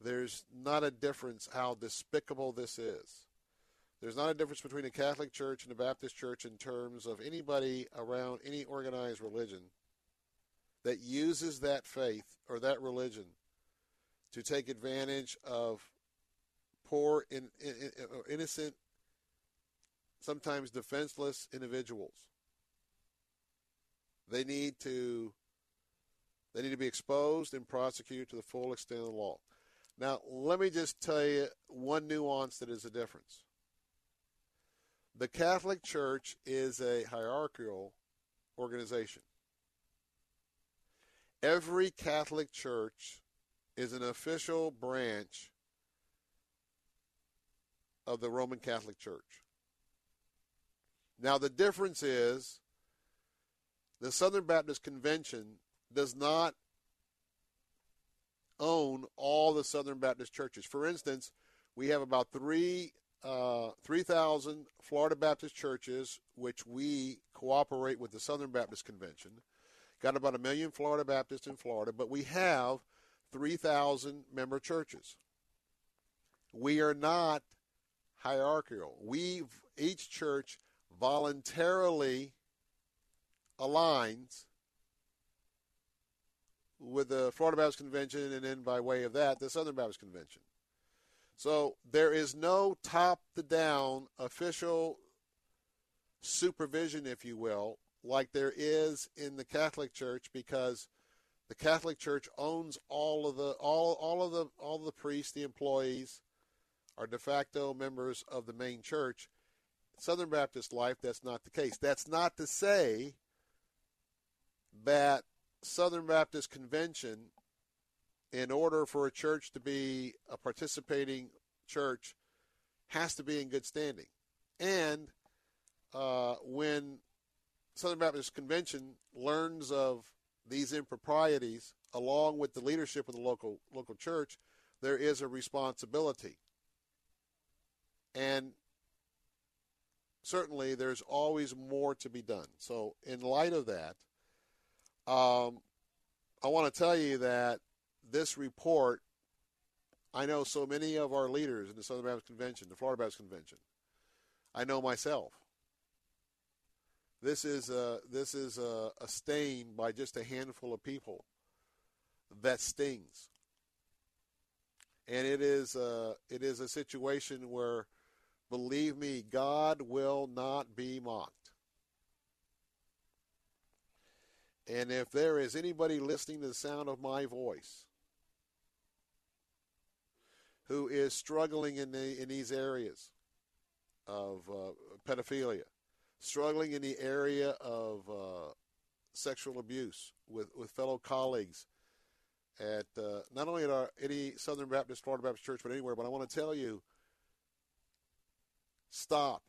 There's not a difference how despicable this is. There's not a difference between the Catholic Church and the Baptist Church in terms of anybody around any organized religion that uses that faith or that religion to take advantage of poor, in, in, in, innocent, sometimes defenseless individuals. They need to they need to be exposed and prosecuted to the full extent of the law. Now, let me just tell you one nuance that is a difference. The Catholic Church is a hierarchical organization. Every Catholic church is an official branch of the Roman Catholic Church. Now, the difference is the Southern Baptist Convention does not own all the Southern Baptist churches. For instance, we have about three uh, 3,000 Florida Baptist churches, which we cooperate with the Southern Baptist Convention. Got about a million Florida Baptists in Florida, but we have 3,000 member churches. We are not hierarchical. We each church voluntarily aligns with the Florida Baptist Convention and then by way of that, the Southern Baptist Convention. So there is no top to down official supervision, if you will, like there is in the Catholic Church because the Catholic Church owns all of the all all of the all of the priests, the employees are de facto members of the main church. Southern Baptist life, that's not the case. That's not to say that Southern Baptist Convention, in order for a church to be a participating church, has to be in good standing. And uh, when Southern Baptist Convention learns of these improprieties, along with the leadership of the local local church, there is a responsibility. And certainly there's always more to be done. So, in light of that, um, I want to tell you that this report, I know so many of our leaders in the Southern Baptist Convention, the Florida Baptist Convention. I know myself. This is a, this is a, a stain by just a handful of people that stings. And it is a, it is a situation where, believe me, God will not be mocked. And if there is anybody listening to the sound of my voice who is struggling in the in these areas of uh, pedophilia, struggling in the area of uh, sexual abuse with, with fellow colleagues at uh, not only at our any Southern Baptist, Florida Baptist Church, but anywhere. But I want to tell you, stop,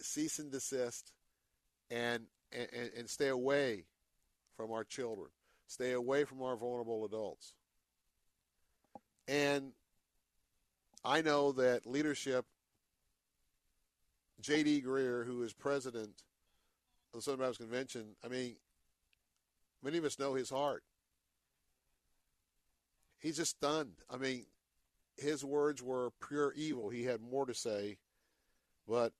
cease and desist, and, and and stay away from our children. Stay away from our vulnerable adults. And I know that leadership, J.D. Greear, who is president of the Southern Baptist Convention, I mean, many of us know his heart. He's just stunned. I mean, his words were pure evil. He had more to say. But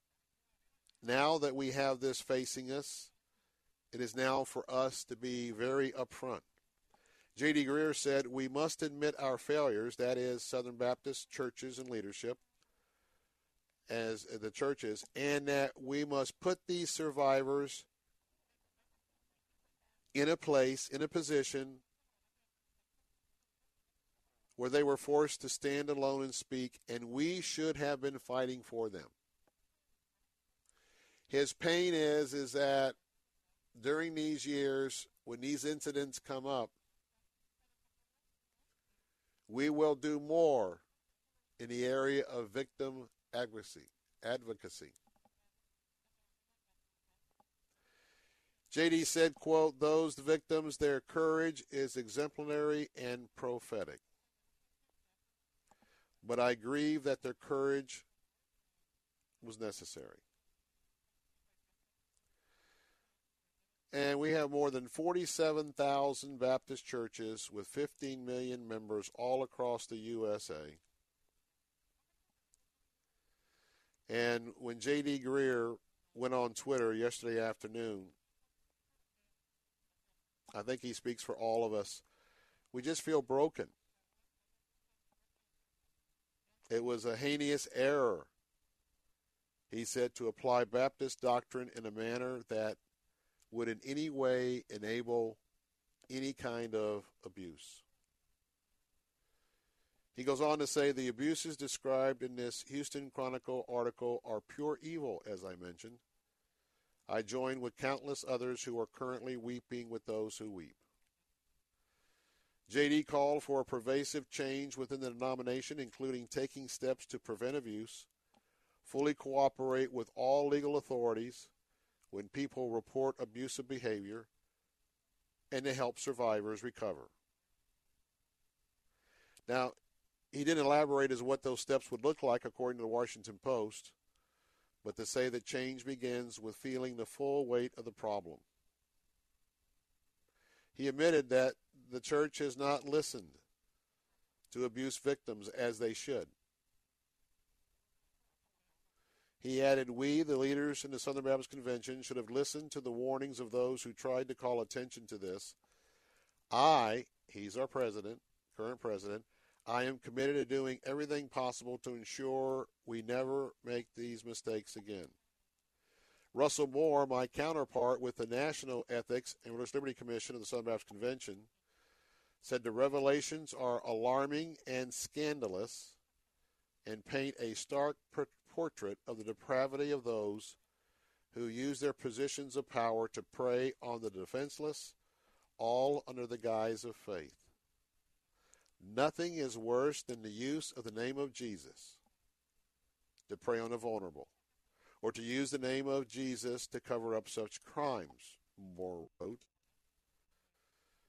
now that we have this facing us, it is now for us to be very upfront. J.D. Greear said, We must admit our failures, that is, Southern Baptist churches and leadership, as the churches, and that we must put these survivors in a place, in a position where they were forced to stand alone and speak, and we should have been fighting for them. His pain is is that during these years, when these incidents come up, we will do more in the area of victim advocacy. advocacy. JD said, quote, those victims, their courage is exemplary and prophetic. But I grieve that their courage was necessary. And we have more than 47,000 Baptist churches with 15 million members all across the USA. And when J.D. Greear went on Twitter yesterday afternoon, I think he speaks for all of us. We just feel broken. It was a heinous error, he said, to apply Baptist doctrine in a manner that would in any way enable any kind of abuse. He goes on to say the abuses described in this Houston Chronicle article are pure evil, as I mentioned. I join with countless others who are currently weeping with those who weep. JD called for a pervasive change within the denomination, including taking steps to prevent abuse, fully cooperate with all legal authorities, when people report abusive behavior and to help survivors recover. Now, he didn't elaborate as what those steps would look like according to the Washington Post, but to say that change begins with feeling the full weight of the problem. He admitted that the church has not listened to abuse victims as they should. He added, We, the leaders in the Southern Baptist Convention, should have listened to the warnings of those who tried to call attention to this. I, he's our president, current president, I am committed to doing everything possible to ensure we never make these mistakes again. Russell Moore, my counterpart with the National Ethics and Religious Liberty Commission of the Southern Baptist Convention, said the revelations are alarming and scandalous and paint a stark portrait of the depravity of those who use their positions of power to prey on the defenseless, all under the guise of faith. Nothing is worse than the use of the name of Jesus to prey on the vulnerable, or to use the name of Jesus to cover up such crimes, Moore wrote.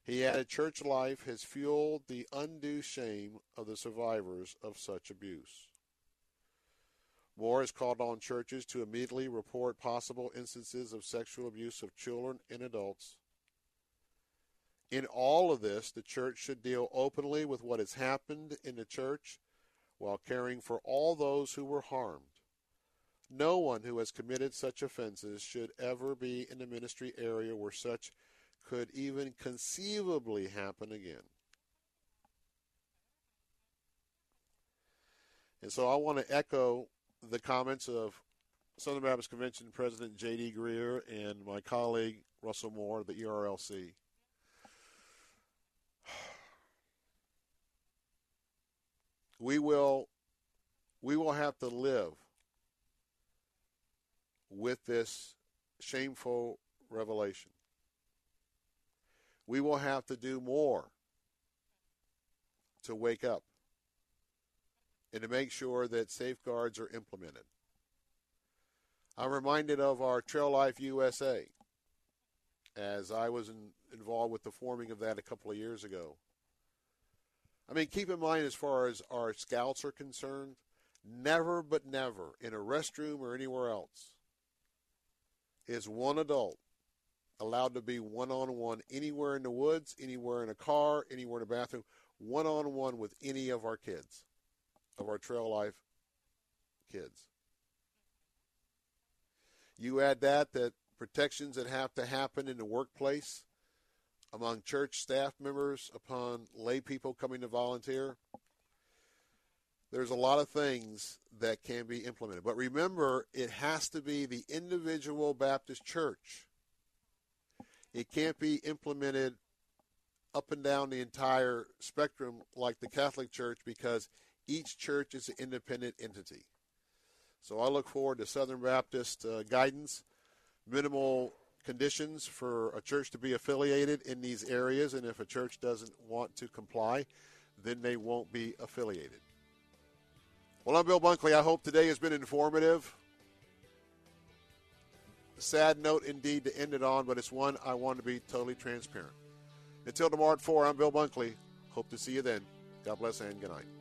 He added, Church life has fueled the undue shame of the survivors of such abuse. Moore has called on churches to immediately report possible instances of sexual abuse of children and adults. In all of this, the church should deal openly with what has happened in the church while caring for all those who were harmed. No one who has committed such offenses should ever be in the ministry area where such could even conceivably happen again. And so I want to echo the comments of Southern Baptist Convention President J.D. Greear and my colleague Russell Moore, of the ERLC. We will we will have to live with this shameful revelation. We will have to do more to wake up and to make sure that safeguards are implemented. I'm reminded of our Trail Life USA as I was in, involved with the forming of that a couple of years ago. I mean, keep in mind as far as our scouts are concerned, never but never in a restroom or anywhere else is one adult allowed to be one on one anywhere in the woods, anywhere in a car, anywhere in a bathroom, one on one with any of our kids, of our trail life kids. You add that, that protections that have to happen in the workplace among church staff members upon lay people coming to volunteer. There's a lot of things that can be implemented. But remember, it has to be the individual Baptist church. It can't be implemented up and down the entire spectrum like the Catholic Church because each church is an independent entity. So I look forward to Southern Baptist uh, guidance, minimal conditions for a church to be affiliated in these areas, and if a church doesn't want to comply, then they won't be affiliated. Well, I'm Bill Bunkley. I hope today has been informative. Sad note indeed to end it on, but it's one I want to be totally transparent. Until tomorrow at 4, I'm Bill Bunkley. Hope to see you then. God bless and good night.